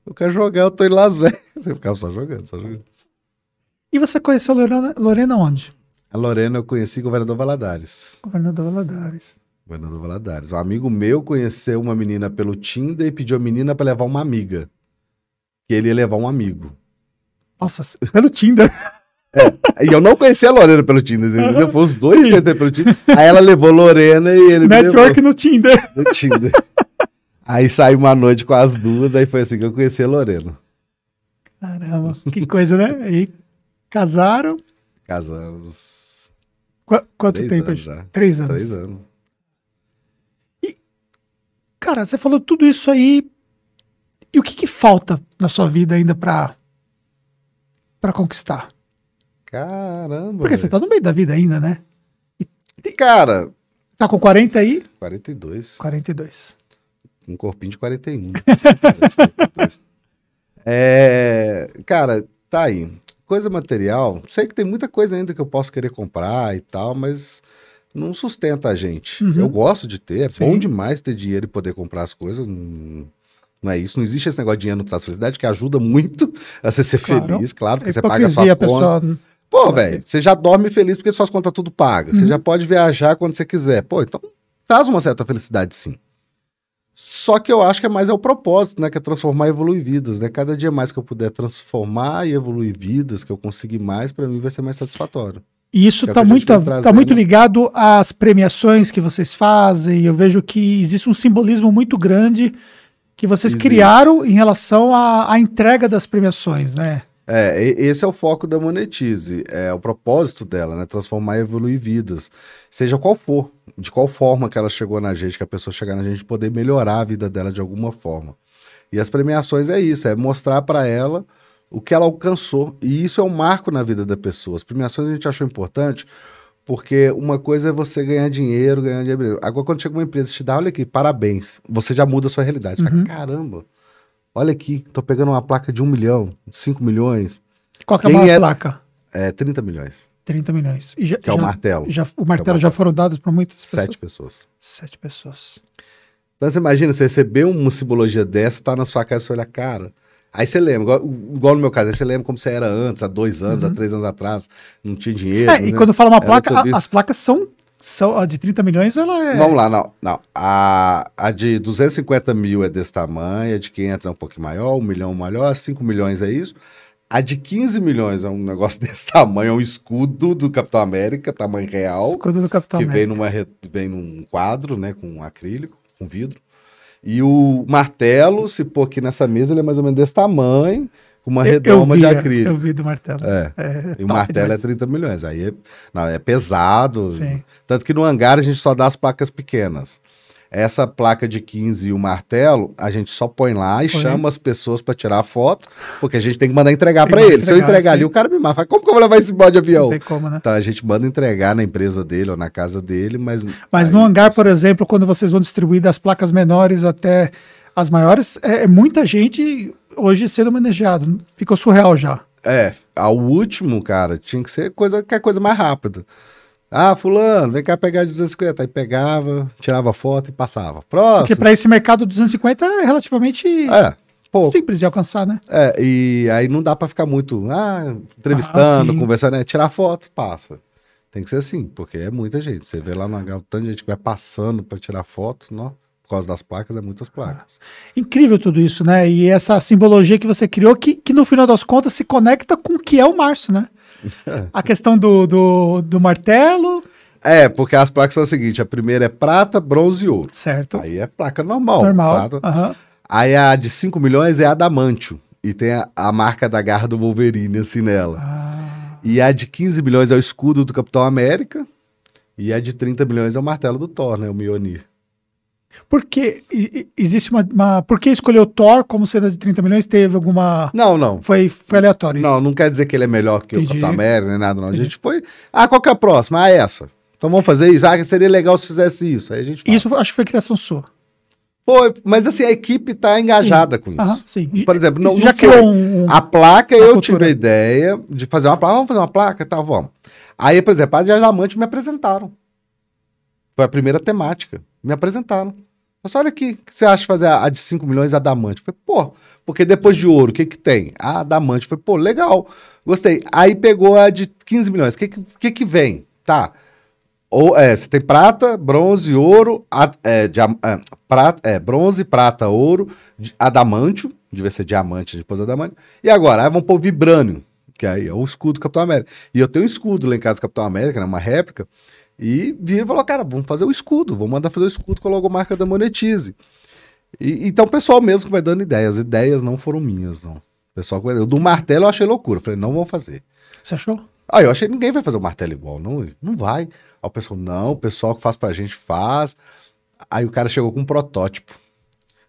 Eu quero jogar, eu tô em Las Vegas. <laughs> Eu ficava só jogando, só jogando. E você conheceu Lorena, Lorena onde? A Lorena eu conheci governador Valadares. Governador Valadares. Governador Valadares. Um amigo meu conheceu uma menina pelo Tinder e pediu a menina pra levar uma amiga. Que ele ia levar um amigo. Nossa, pelo Tinder. E eu não conhecia a Lorena pelo Tinder, entendeu? Foi os dois que pelo Tinder. Aí ela levou Lorena e ele me Network no Tinder. no Tinder. Aí saiu uma noite com as duas, aí foi assim que eu conheci a Lorena. Caramba, que coisa, né? Aí casaram. Casamos. Qu- quanto Três tempo? anos já. Três anos. Três anos. Cara, você falou tudo isso aí. E o que, que falta na sua vida ainda pra, pra conquistar? Caramba. Porque você tá no meio da vida ainda, né? Cara, Tá com 40 aí? 42. 42. Um corpinho de 41. 42. <laughs> é, cara, tá aí. Coisa material. Sei que tem muita coisa ainda que eu posso querer comprar e tal, mas não sustenta a gente. Uhum. Eu gosto de ter, é Sim. bom demais ter dinheiro e poder comprar as coisas. Não, não é isso. Não existe esse negócio de dinheiro felicidade, que ajuda muito a você ser Claro. feliz, claro, É porque você paga suas contas. Pô, velho, você já dorme feliz porque suas contas tudo pagas. Uhum. Você já pode viajar quando você quiser. Pô, então traz uma certa felicidade, sim. Só que eu acho que é mais é o propósito, né? Que é transformar e evoluir vidas, né? Cada dia mais que eu puder transformar e evoluir vidas, que eu conseguir mais, pra mim vai ser mais satisfatório. E isso é está a gente muito, tá muito ligado às premiações que vocês fazem. Eu vejo que existe um simbolismo muito grande que vocês Existe. criaram em relação à, à entrega das premiações, né? É, esse é o foco da Monetize, é o propósito dela, né? Transformar e evoluir vidas. Seja qual for, de qual forma que ela chegou na gente, que a pessoa chegar na gente, poder melhorar a vida dela de alguma forma. E as premiações é isso, é mostrar para ela o que ela alcançou. E isso é um marco na vida da pessoa. As premiações a gente achou importante porque uma coisa é você ganhar dinheiro, ganhar dinheiro. Agora, quando chega uma empresa e te dá, olha aqui, parabéns, você já muda a sua realidade. Você fala, caramba, olha aqui, tô pegando uma placa de um milhão, cinco milhões, Qual que é a maior é- placa? é 30 milhões, 30 milhões. E já, que é o já- martelo. já- o martelo É já foram dados para muitas pessoas? Sete pessoas. Sete pessoas. Então você imagina, você receber uma simbologia dessa, tá na sua casa, você olha, cara. Aí você lembra, igual, igual no meu caso, aí você lembra como você era antes, há dois anos, há três anos atrás, não tinha dinheiro. Uhum. É, e né? quando fala uma Era placa, a- as placas são, são a de 30 milhões, ela é. Vamos lá, não, não. A, a de 250 mil é desse tamanho, a de 500 é um pouquinho maior, um milhão maior, 5 milhões é isso. A de 15 milhões é um negócio <laughs> desse tamanho, é um escudo do Capitão América, tamanho real. Quando do Capitão que América. vem, numa, vem num quadro, né, com acrílico, com vidro. E o martelo, se pôr aqui nessa mesa, ele é mais ou menos desse tamanho, com uma Eu- redoma eu de vi, acrílico. Eu vi do martelo. É. É, E o martelo é demais. 30 milhões. Aí é, não, é pesado. Sim. Tanto que no hangar a gente só dá as placas pequenas. Essa placa de 15 e o martelo, a gente só põe lá e Põe. chama as pessoas para tirar a foto, porque a gente tem que mandar entregar para ele. Se eu entregar, entregar ali, sim. o cara me mata. Como que eu vou levar esse bode de avião? Não tem como, né? Então a gente manda entregar na empresa dele ou na casa dele, mas. Mas no hangar, assim, por exemplo, quando vocês vão distribuir das placas menores até as maiores, é, é muita gente hoje sendo homenageado. Ficou surreal já. É, ao último, cara, tinha que ser coisa, que é coisa mais rápida. Ah, fulano, vem cá pegar de 250. Aí pegava, tirava foto e passava. Porque Próximo. para esse mercado 250 é relativamente É, pouco. simples de alcançar, né? É, e aí não dá pra ficar muito, ah, entrevistando, Ah, conversando, é tirar foto, passa. Tem que ser assim, porque é muita gente. Você vê lá no hangar o tanto de gente que vai passando pra tirar foto, não? por causa das placas, é muitas placas. Incrível tudo isso, né? E essa simbologia que você criou, que, que no final das contas se conecta com o que é o Márcio, né? A questão do, do, do martelo, É, porque as placas são o seguinte: a primeira é prata, bronze e ouro. certo? Aí é placa normal. Normal. prata. aham. Aí a de 5 milhões é adamantio. E tem a, a marca da garra do Wolverine assim nela. Ah, E a de 15 milhões é o escudo do Capitão América. E a de 30 milhões é o martelo do Thor, né? O Mjolnir. Por que existe uma, uma. Por que escolheu Thor como sendo a de 30 milhões? Teve alguma. Não, não. Foi, foi aleatório. Não, não quer dizer que ele é melhor que Entendi. o Capitão América, nem nada, não. A gente foi. Ah, qual que é a próxima? Ah, essa. Então vamos fazer isso. Ah, seria legal se fizesse isso. Aí a gente faz. Isso acho que foi criação sua. Foi, mas assim, a equipe tá engajada com isso. Aham, sim. Por exemplo, não, já não foi. criou um. A placa, eu cultura. tive a ideia de fazer uma placa. Vamos fazer uma placa e tal, vamos. Aí, por exemplo, a Diamante me apresentaram. Foi a primeira temática. Me apresentaram. Mas olha aqui, o que você acha de fazer a, a de 5 milhões adamante? Falei, pô, porque depois de ouro, o que que tem? A adamante. Falei, pô, legal, gostei. Aí pegou a de 15 milhões. O que que, que que vem? Tá. Ou, é, você tem prata, bronze, ouro, a, é, diam- é, prata, é, bronze, prata, ouro, adamantio, devia ser diamante, depois adamantio. E agora, aí vamos pôr vibrânio, que aí é o escudo do Capitão América. E eu tenho um escudo lá em casa do Capitão América, né, uma réplica, e vira e falou, cara, vamos fazer o escudo, vamos mandar fazer o escudo com a logomarca da Monetize. E, então o pessoal mesmo que vai dando ideias, ideias não foram minhas, não. O pessoal, eu do martelo eu achei loucura, falei, não vão fazer. Você achou? Ah, eu achei que ninguém vai fazer o martelo igual, não, não vai. Aí o pessoal, não, o pessoal que faz pra gente faz. Aí o cara chegou com um protótipo.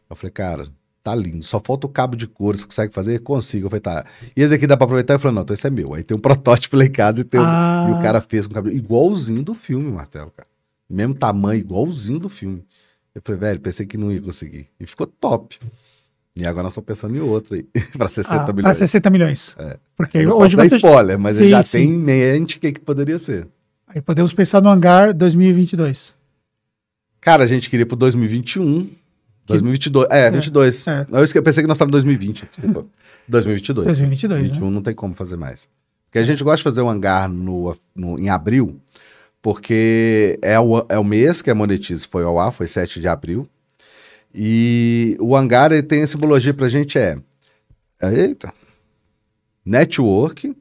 Eu falei, cara, tá lindo, só falta o cabo de couro, você consegue fazer? Consigo. Eu falei, tá. E esse aqui dá pra aproveitar? Eu falei, não, então esse é meu. Aí tem um <laughs> protótipo lá em casa e, tem um- Ah. e o cara fez com o cabo igualzinho do filme, martelo, cara. Mesmo tamanho, igualzinho do filme. Eu falei, velho, pensei que não ia conseguir. E ficou top. E agora nós estamos pensando em outra aí, <laughs> pra 60 Ah, Para milhões. 60 milhões. É. Porque Eu hoje gente- spoiler, mas Sim, já sim. tem em mente o que, que poderia ser. Aí podemos pensar no hangar 2022. Cara, a gente queria pro 2021. 2022. É, 22. é. Eu esque- pensei que nós estávamos em 2020, desculpa. 2022. 2022, 2021 não tem como fazer mais. Porque a gente gosta de fazer o hangar no, no- em abril, porque é o, é o mês que a Monetize foi ao ar, foi 7 de abril. E o hangar ele tem a simbologia pra gente é. Eita! Network,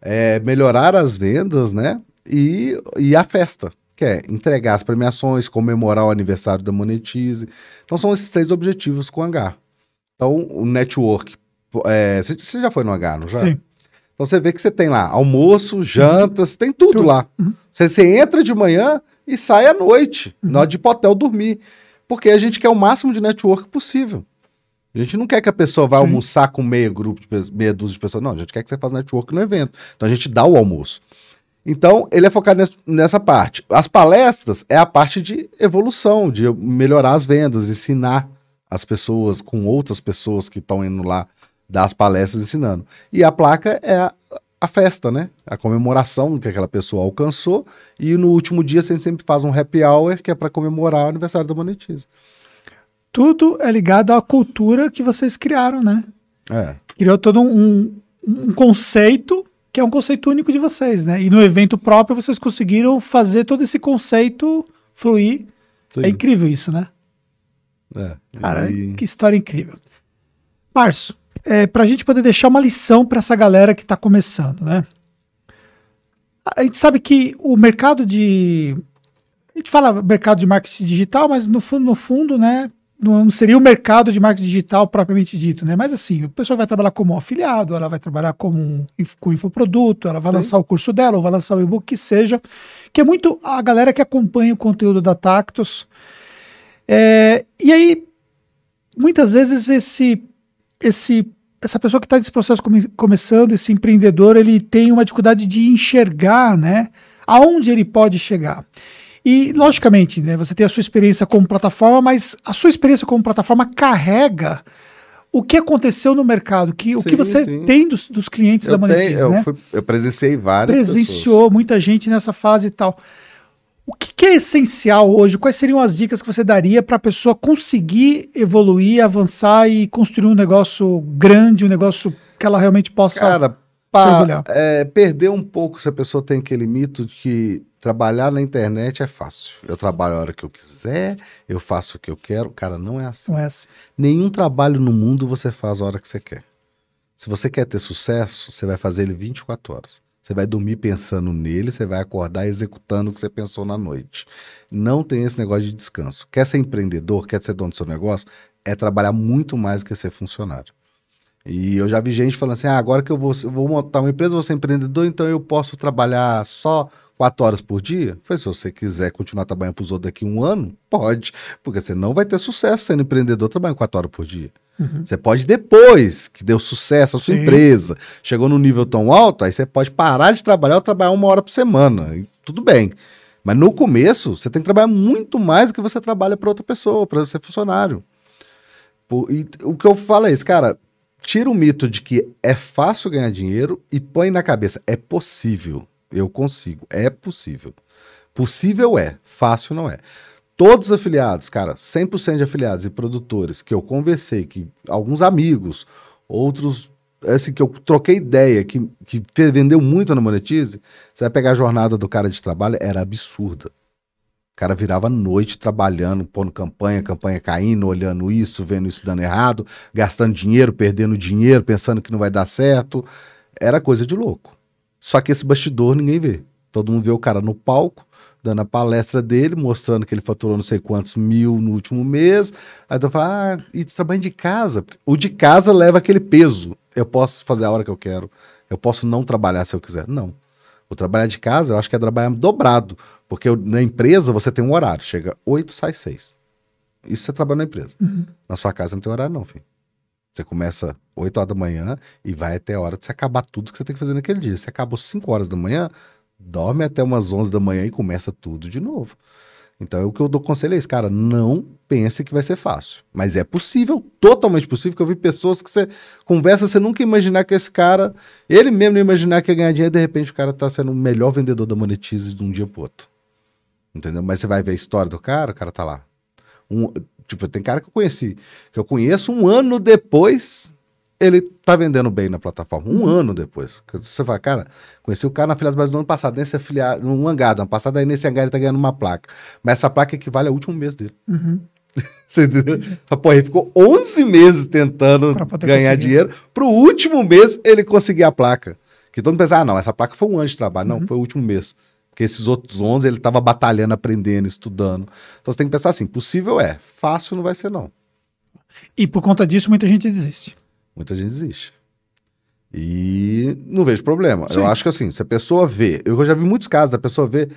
é, melhorar as vendas, né? E, e a festa, que é entregar as premiações, comemorar o aniversário da Monetize. Então são esses três objetivos com o hangar. Então, o network. é, Você você já foi no hangar, não já? Sim. Então você vê que você tem lá almoço, jantas, tem tudo Tudo. lá. Você, você entra de manhã e sai à noite, na hora de ir pro hotel dormir. Porque a gente quer o máximo de network possível. A gente não quer que a pessoa vá Sim. almoçar com meio grupo, meia dúzia de pessoas. Não, a gente quer que você faça network no evento. Então a gente dá o almoço. Então, ele é focado ness- nessa parte. As palestras é a parte de evolução, de melhorar as vendas, ensinar as pessoas com outras pessoas que estão indo lá dar as palestras ensinando. E a placa é a, a festa, né? A comemoração que aquela pessoa alcançou. E no último dia, você sempre faz um happy hour, que é para comemorar o aniversário da Monetize. Tudo é ligado à cultura que vocês criaram, né? É. Criou todo um, um conceito que é um conceito único de vocês, né? E no evento próprio vocês conseguiram fazer todo esse conceito fluir. Sim. É incrível isso, né? É. Cara, E- que história incrível. Março, é, para a gente poder deixar uma lição para essa galera que está começando, né? A gente sabe que o mercado de. A gente fala mercado de marketing digital, mas no fundo, no fundo, né? Não seria o mercado de marketing digital propriamente dito, né? Mas assim, a pessoa vai trabalhar como afiliado, ela vai trabalhar como um com infoproduto, ela vai Sim. lançar o curso dela, ou vai lançar o e-book, que seja. Que é muito a galera que acompanha o conteúdo da Tactus. É, e aí, muitas vezes esse, esse, essa pessoa que está nesse processo come- começando, esse empreendedor, ele tem uma dificuldade de enxergar, né, aonde ele pode chegar. E, logicamente, né, você tem a sua experiência como plataforma, mas a sua experiência como plataforma carrega o que aconteceu no mercado, que, o Sim, que você sim. tem dos, dos clientes da Eu, tenho- Monetize, eu, né? fui- eu presenciei várias presenciou muita gente nessa fase e tal. O que, que é essencial hoje? Quais seriam as dicas que você daria para a pessoa conseguir evoluir, avançar e construir um negócio grande, um negócio que ela realmente possa. Cara, pra, é, perder um pouco se a pessoa tem aquele mito de que trabalhar na internet é fácil. Eu trabalho a hora que eu quiser, eu faço o que eu quero. Cara, não é assim. não é assim. Nenhum trabalho no mundo você faz a hora que você quer. Se você quer ter sucesso, você vai fazer ele 24 horas. Você vai dormir pensando nele, você vai acordar executando o que você pensou na noite. Não tem esse negócio de descanso. Quer ser empreendedor, quer ser dono do seu negócio, é trabalhar muito mais do que ser funcionário. E eu já vi gente falando assim: ah, agora que eu vou, eu vou montar uma empresa, vou ser empreendedor, então eu posso trabalhar só quatro horas por dia? Falei, se você quiser continuar trabalhando para os outros daqui a um ano, pode. Porque você não vai ter sucesso sendo empreendedor trabalhando quatro horas por dia. Você pode depois que deu sucesso a sua Sim. empresa, chegou num nível tão alto, aí você pode parar de trabalhar ou trabalhar uma hora por semana. E tudo bem. Mas no começo, você tem que trabalhar muito mais do que você trabalha para outra pessoa, para ser funcionário. Pô, e o que eu falo é isso, cara. Tira o mito de que é fácil ganhar dinheiro e põe na cabeça, é possível. Eu consigo, é possível. Possível é, fácil não é. todos os afiliados, cara, 100% de afiliados e produtores que eu conversei, que alguns amigos, outros assim, que eu troquei ideia, que, que vendeu muito na Monetize, você vai pegar a jornada do cara de trabalho, era absurda. O cara virava noite trabalhando, pondo campanha, campanha caindo, olhando isso, vendo isso dando errado, gastando dinheiro, perdendo dinheiro, pensando que não vai dar certo. Era coisa de louco. Só que esse bastidor ninguém vê. Todo mundo vê o cara no palco, dando a palestra dele, mostrando que ele faturou não sei quantos mil no último mês. Aí tu fala, ah, e trabalho de casa. O de casa leva aquele peso. Eu posso fazer a hora que eu quero. Eu posso não trabalhar se eu quiser. Não. O trabalhar de casa, eu acho que é trabalhar dobrado. Porque na empresa você tem um horário. Chega 8, sai 6. Isso você trabalha na empresa. Uhum. Na sua casa não tem horário, não, filho. Você começa 8 horas da manhã e vai até a hora de você acabar tudo que você tem que fazer naquele dia. Você acabou 5 horas da manhã, dorme até umas 11 da manhã e começa tudo de novo. Então, o que eu dou conselho é isso, cara, não pense que vai ser fácil. Mas é possível, totalmente possível, que eu vi pessoas que você conversa, você nunca imaginar que esse cara, ele mesmo não imaginar que ia ganhar dinheiro, de repente o cara tá sendo o melhor vendedor da Monetize de um dia pro outro. Entendeu? Mas você vai ver a história do cara, o cara tá lá. Um, tipo, tem cara que eu conheci, que eu conheço um ano depois, ele tá vendendo bem na plataforma. Um uhum. ano depois. Você fala, cara, conheci o cara na Filiadas Brasil no ano passado, nesse afiliado, no hangar, no ano passado, aí nesse hangar ele tá ganhando uma placa. Mas essa placa equivale ao último mês dele. Uhum. <laughs> Você entendeu? Pô, ele ficou 11 meses tentando ganhar conseguir. dinheiro. Pro último mês ele conseguir a placa. Que todo mundo pensa, ah, não, essa placa foi um ano de trabalho. Não, uhum. foi o último mês. Porque esses outros 11 ele tava batalhando, aprendendo, estudando. Então você tem que pensar assim: possível é, fácil não vai ser, não. E por conta disso, muita gente desiste. Muita gente desiste. E não vejo problema. Sim. Eu acho que assim, se a pessoa vê, eu já vi muitos casos, a pessoa vê,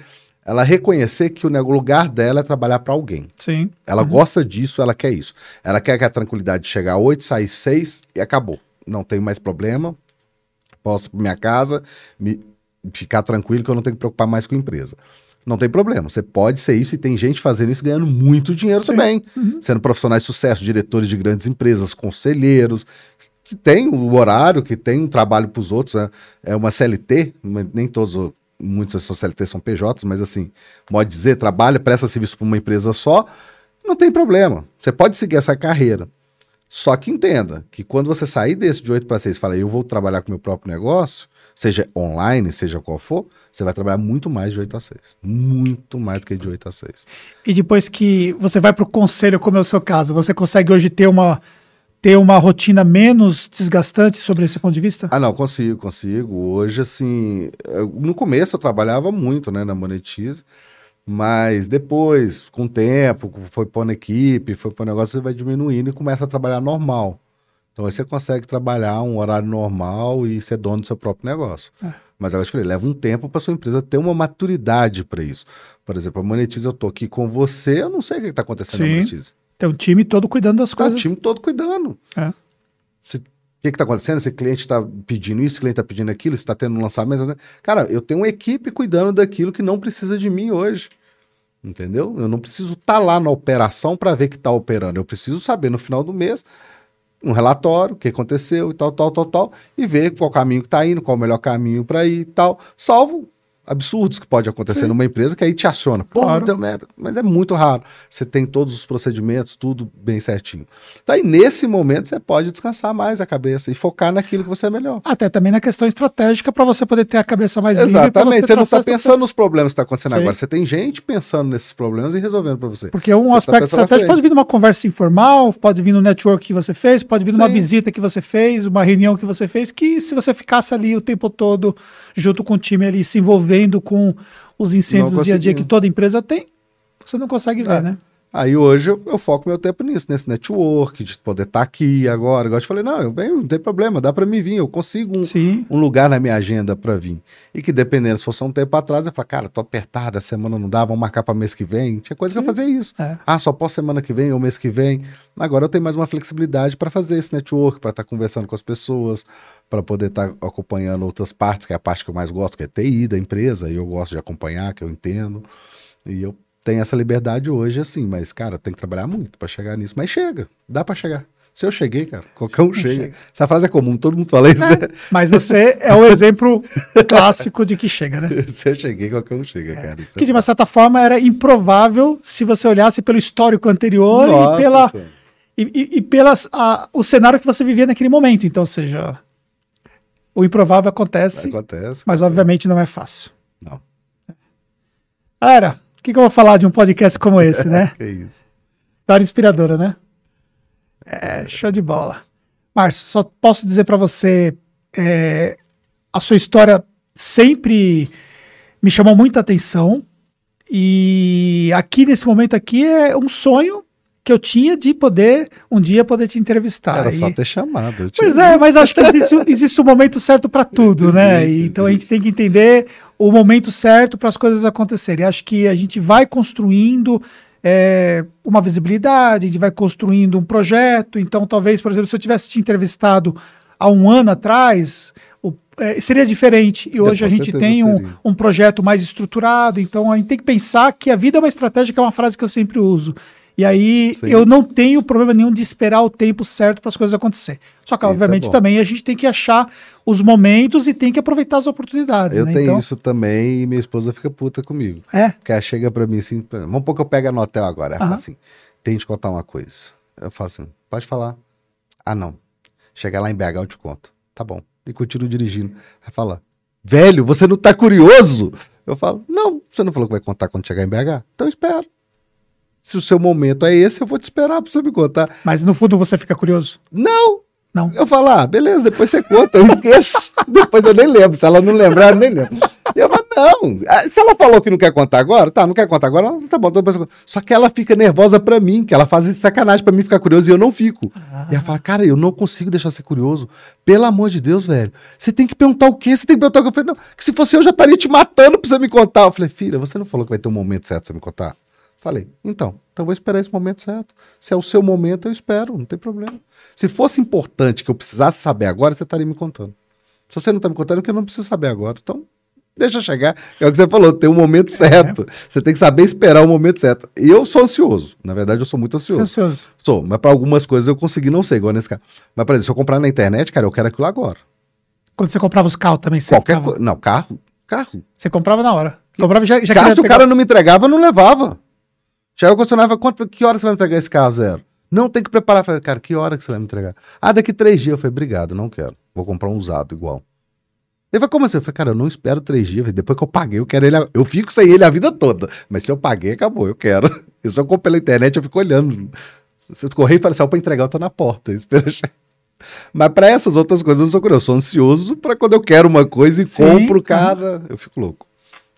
ela reconhecer que o lugar dela é trabalhar para alguém. Sim. Ela uhum. gosta disso, ela quer isso. Ela quer que a tranquilidade de chegar às 8, sair 6 e acabou. Não tem mais problema. Posso ir para minha casa, me, ficar tranquilo que eu não tenho que preocupar mais com a empresa. Não tem problema. Você pode ser isso e tem gente fazendo isso ganhando muito dinheiro Sim. também. Uhum. Sendo profissionais de sucesso, diretores de grandes empresas, conselheiros, que tem o horário, que tem um trabalho para os outros, né? é uma CLT, nem todos, muitos dessas CLT são PJs, mas assim, pode dizer, trabalha, presta serviço para uma empresa só, não tem problema. Você pode seguir essa carreira. Só que entenda que quando você sair desse de 8 para 6 e falar, eu vou trabalhar com meu próprio negócio, seja online, seja qual for, você vai trabalhar muito mais de 8 a 6. Muito mais do que de 8 a 6. E depois que você vai para o conselho, como é o seu caso, você consegue hoje ter uma ter uma rotina menos desgastante sobre esse ponto de vista? Ah, não, consigo, consigo. Hoje, assim, no começo eu trabalhava muito, né, na Monetize, mas depois, com o tempo, foi pondo equipe, foi pondo negócio, você vai diminuindo e começa a trabalhar normal. Então aí você consegue trabalhar um horário normal e ser dono do seu próprio negócio. É. Mas agora eu te falei, leva um tempo para sua empresa ter uma maturidade para isso. Por exemplo, a Monetize, eu tô aqui com você, eu não sei o que está acontecendo Sim. na Monetize. Tem um time todo cuidando das tá, coisas. o time todo cuidando. É. Que está acontecendo? Esse cliente está pedindo isso, esse cliente está pedindo aquilo, está tendo um lançamento. Né? Cara, eu tenho uma equipe cuidando daquilo que não precisa de mim hoje. Entendeu? Eu não preciso estar tá lá na operação para ver que está operando. Eu preciso saber no final do mês um relatório, o que aconteceu e tal, tal, tal, tal, e ver qual caminho que está indo, qual o melhor caminho para ir e tal. Salvo absurdos que pode acontecer Sim. numa empresa que aí te aciona. Pô, claro. deu merda. Mas é muito raro. Você tem todos os procedimentos, tudo bem certinho. Então aí, nesse momento, você pode descansar mais a cabeça e focar naquilo que você é melhor. Até também na questão estratégica para você poder ter a cabeça mais. Exatamente. Você, você não está pensando nos problemas que está acontecendo Sim. agora. Você tem gente pensando nesses problemas e resolvendo para você. Porque um você tá aspecto tá estratégico pode vir numa conversa informal, pode vir no network que você fez, pode vir numa visita que você fez, uma reunião que você fez, que se você ficasse ali o tempo todo junto com o time ali se envolvendo com os incêndios do dia a dia que toda empresa tem, você não consegue ver, é. né? Aí hoje eu, eu, foco meu tempo nisso, nesse network, de poder estar tá aqui agora. Igual eu te falei, não, eu venho, não tem problema, dá para mim vir, eu consigo um, um lugar na minha agenda para vir. E que dependendo, se fosse um tempo atrás, eu falo, cara, tô apertado, a semana não dá, vamos marcar para mês que vem. Tinha coisa Sim. que eu fazia isso. É. Ah, só posso semana que vem ou mês que vem. Agora eu tenho mais uma flexibilidade para fazer esse network, para estar tá conversando com as pessoas, para poder estar tá acompanhando outras partes, que é a parte que eu mais gosto, que é TI da empresa, e eu gosto de acompanhar, que eu entendo. E eu tenho essa liberdade hoje, assim, mas, cara, tem que trabalhar muito para chegar nisso. Mas chega, dá para chegar. Se eu cheguei, cara, qualquer um chega. chega. Essa frase é comum, todo mundo fala isso, né? Mas você é o exemplo clássico de que chega, né? <laughs> Se eu cheguei, qualquer um chega, cara. Isso é Que de uma certa forma era improvável se você olhasse pelo histórico anterior Nossa, e pela cara. e, e, e pelas a- o cenário que você vivia naquele momento. Então, ou seja, o improvável acontece, Acontece. mas obviamente não é fácil. Não. Galera, o que, que eu vou falar de um podcast como esse, né? <laughs> Que isso. História inspiradora, né? É, show de bola. Márcio, só posso dizer pra você, é, a sua história sempre me chamou muita atenção e aqui nesse momento aqui é um sonho que eu tinha de poder um dia poder te entrevistar. Era só E- ter chamado. Pois é, mas acho que existe, existe o momento certo para tudo, né? Existe, Então a gente existe. tem que entender o momento certo para as coisas acontecerem. Acho que a gente vai construindo é, uma visibilidade, a gente vai construindo um projeto. Então, talvez, por exemplo, se eu tivesse te entrevistado há um ano atrás, é, seria diferente. E hoje com a gente tem um, seria. um projeto mais estruturado. Então, a gente tem que pensar que a vida é uma estratégia, que é uma frase que eu sempre uso. E aí, Sim. eu não tenho problema nenhum de esperar o tempo certo para as coisas acontecerem. Só que, Isso é obviamente, bom. também a gente tem que achar os momentos e tem que aproveitar as oportunidades. Eu né? tenho então, isso também e minha esposa fica puta comigo. É, Porque ela chega pra mim assim, vamos que eu pego no hotel agora. Ela fala assim, tem que te contar uma coisa. Eu falo assim, pode falar. Ah, não. Chegar lá em BH eu te conto. Tá bom. E continuo dirigindo. Ela fala, velho, você não tá curioso? Eu falo, não, você não falou que vai contar quando chegar em BH? Então eu espero. Se o seu momento é esse, eu vou te esperar pra você me contar. mas no fundo você fica curioso? Não! Não. Eu falo, ah, beleza, depois você conta, eu esqueço. <laughs> depois eu nem lembro. Se ela não lembrar, eu nem lembro. E eu falo, não. Ah, Se ela falou que não quer contar agora, tá, não quer contar agora, tá bom. Depois eu conto. Só que ela fica nervosa pra mim, que ela faz isso de sacanagem pra mim ficar curioso e eu não fico. E ela fala, cara, eu não consigo deixar você curioso. Pelo amor de Deus, velho. Você tem que perguntar o quê? Você tem que perguntar o que eu falei, não, que se fosse eu, eu já estaria te matando pra você me contar. Eu falei, filha, você não falou que vai ter um momento certo pra você me contar? Falei, então, então eu vou esperar esse momento certo. Se é o seu momento, eu espero, não tem problema. Se fosse importante que eu precisasse saber agora, você estaria me contando. Se você não está me contando, é que eu não preciso saber agora. Então, deixa chegar. É o que você falou, tem um momento certo. Você tem que saber esperar o momento certo. E eu sou ansioso. Na verdade, eu sou muito ansioso. ansioso. Sou, mas para algumas coisas eu consegui não ser, igual nesse caso. Mas, por exemplo, se eu comprar na internet, cara, eu quero aquilo agora. Quando você comprava os carros também, você, Qualquer ficava-. Não, carro. Carro. você comprava na hora. Comprava já, já Carro, se o cara não me entregava, eu não levava. Já eu questionava, quanto, que hora você vai me entregar esse carro, zero? Não, tem que preparar. Eu Falei, cara, que hora que você vai me entregar? Ah, daqui três dias. Eu falei, obrigado, não quero. Vou comprar um usado igual. Ele falou, como assim? Eu falei, cara, eu não espero três dias. Depois que eu paguei, eu quero ele. a- Eu fico sem ele a vida toda. Mas se eu paguei, acabou, eu quero. <laughs> Eu compro pela internet, eu fico olhando. Se eu correr e falar assim, ó, pra entregar, eu tô na porta. Espera. Mas pra essas outras coisas eu sou curioso. Eu sou ansioso pra quando eu quero uma coisa e Sim, compro, cara, eu fico louco.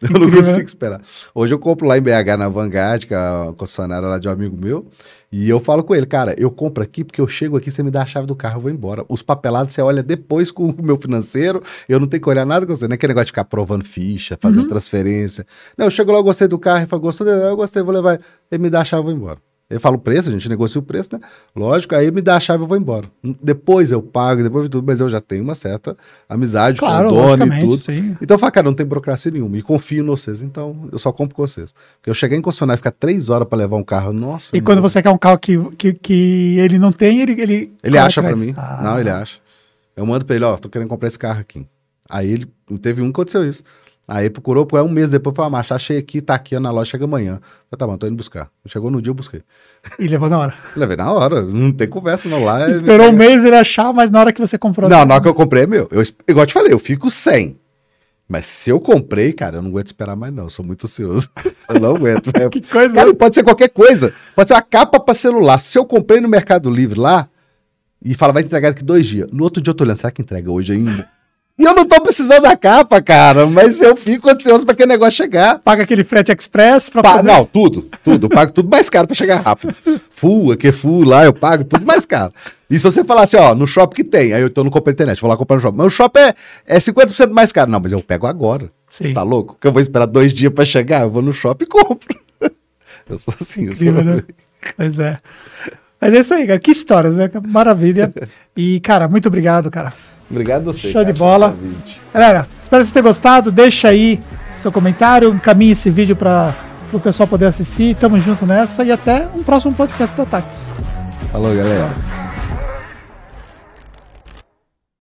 Eu não consigo né? esperar. Hoje eu compro lá em BH, na Vanguard, que é a concessionária lá de um amigo meu, e eu falo com ele, cara, eu compro aqui porque eu chego aqui, você me dá a chave do carro, eu vou embora. Os papelados você olha depois com o meu financeiro, eu não tenho que olhar nada com você, não é aquele negócio de ficar provando ficha, fazendo Uhum. transferência. Não, eu chego lá, eu gostei do carro, ele fala, gostou dele? Eu gostei, vou levar. Ele me dá a chave, eu vou embora. Eu falo o preço, a gente negocia o preço, né? Lógico, aí me dá a chave, eu vou embora. Depois eu pago, depois de tudo, mas eu já tenho uma certa amizade Claro, com o dono e tudo. sim. Então eu falo, cara, não tem burocracia nenhuma. E confio em vocês. Então eu só compro com vocês. Porque eu cheguei em concessionária e ficar três horas pra levar um carro. Nossa. E quando Deus. você quer um carro que, que, que ele não tem, ele. Ele, Ele acha atrás. mim. Ah. Não, ele acha. Eu mando pra ele, ó, tô querendo comprar esse carro aqui. Aí ele. Teve um que aconteceu isso. Aí procurou, por um mês depois, falou, ah, macho, achei aqui, tá aqui na loja, chega amanhã. Eu falei, tá bom, tô indo buscar. Chegou no dia, eu busquei. E levou na hora. <laughs> Levei na hora, não tem conversa não lá. ele- Esperou um mês ele achar, mas na hora que você comprou. Não, na hora que eu comprei é meu. Eu, igual eu te falei, eu fico sem. Mas se eu comprei, cara, eu não aguento esperar mais, não. Eu sou muito ansioso. <laughs> Eu não aguento. <laughs> É- Que coisa, Cara, né? pode ser qualquer coisa. Pode ser uma capa pra celular. Se eu comprei no Mercado Livre lá e fala, vai entregar daqui dois dias. No outro dia eu tô olhando, será que entrega hoje ainda? E eu não tô precisando da capa, cara. Mas eu fico ansioso pra aquele negócio chegar. Paga aquele frete express pra Pa- poder- não, tudo, tudo. Eu pago tudo mais caro pra chegar rápido. Full, aqui é full lá, eu pago tudo mais caro. E se você falar assim, ó, no shopping que tem, aí eu tô no compra internet, vou lá comprar no shopping. Mas o shopping é, é 50% mais caro. Não, mas eu pego agora. Sim. Você tá louco? Porque eu vou esperar dois dias pra chegar, eu vou no shopping e compro. <laughs> Eu sou assim, eu sou... Incrível, né? Pois é. Mas é isso aí, cara. Que histórias, né? Maravilha. E, cara, muito obrigado, cara. Obrigado a você. Show de cara, bola. pelo convite. Galera, espero que vocês tenham gostado. Deixa aí seu comentário, encaminhe esse vídeo para o pessoal poder assistir. Tamo junto nessa e até um próximo podcast da Tax. Falou, galera.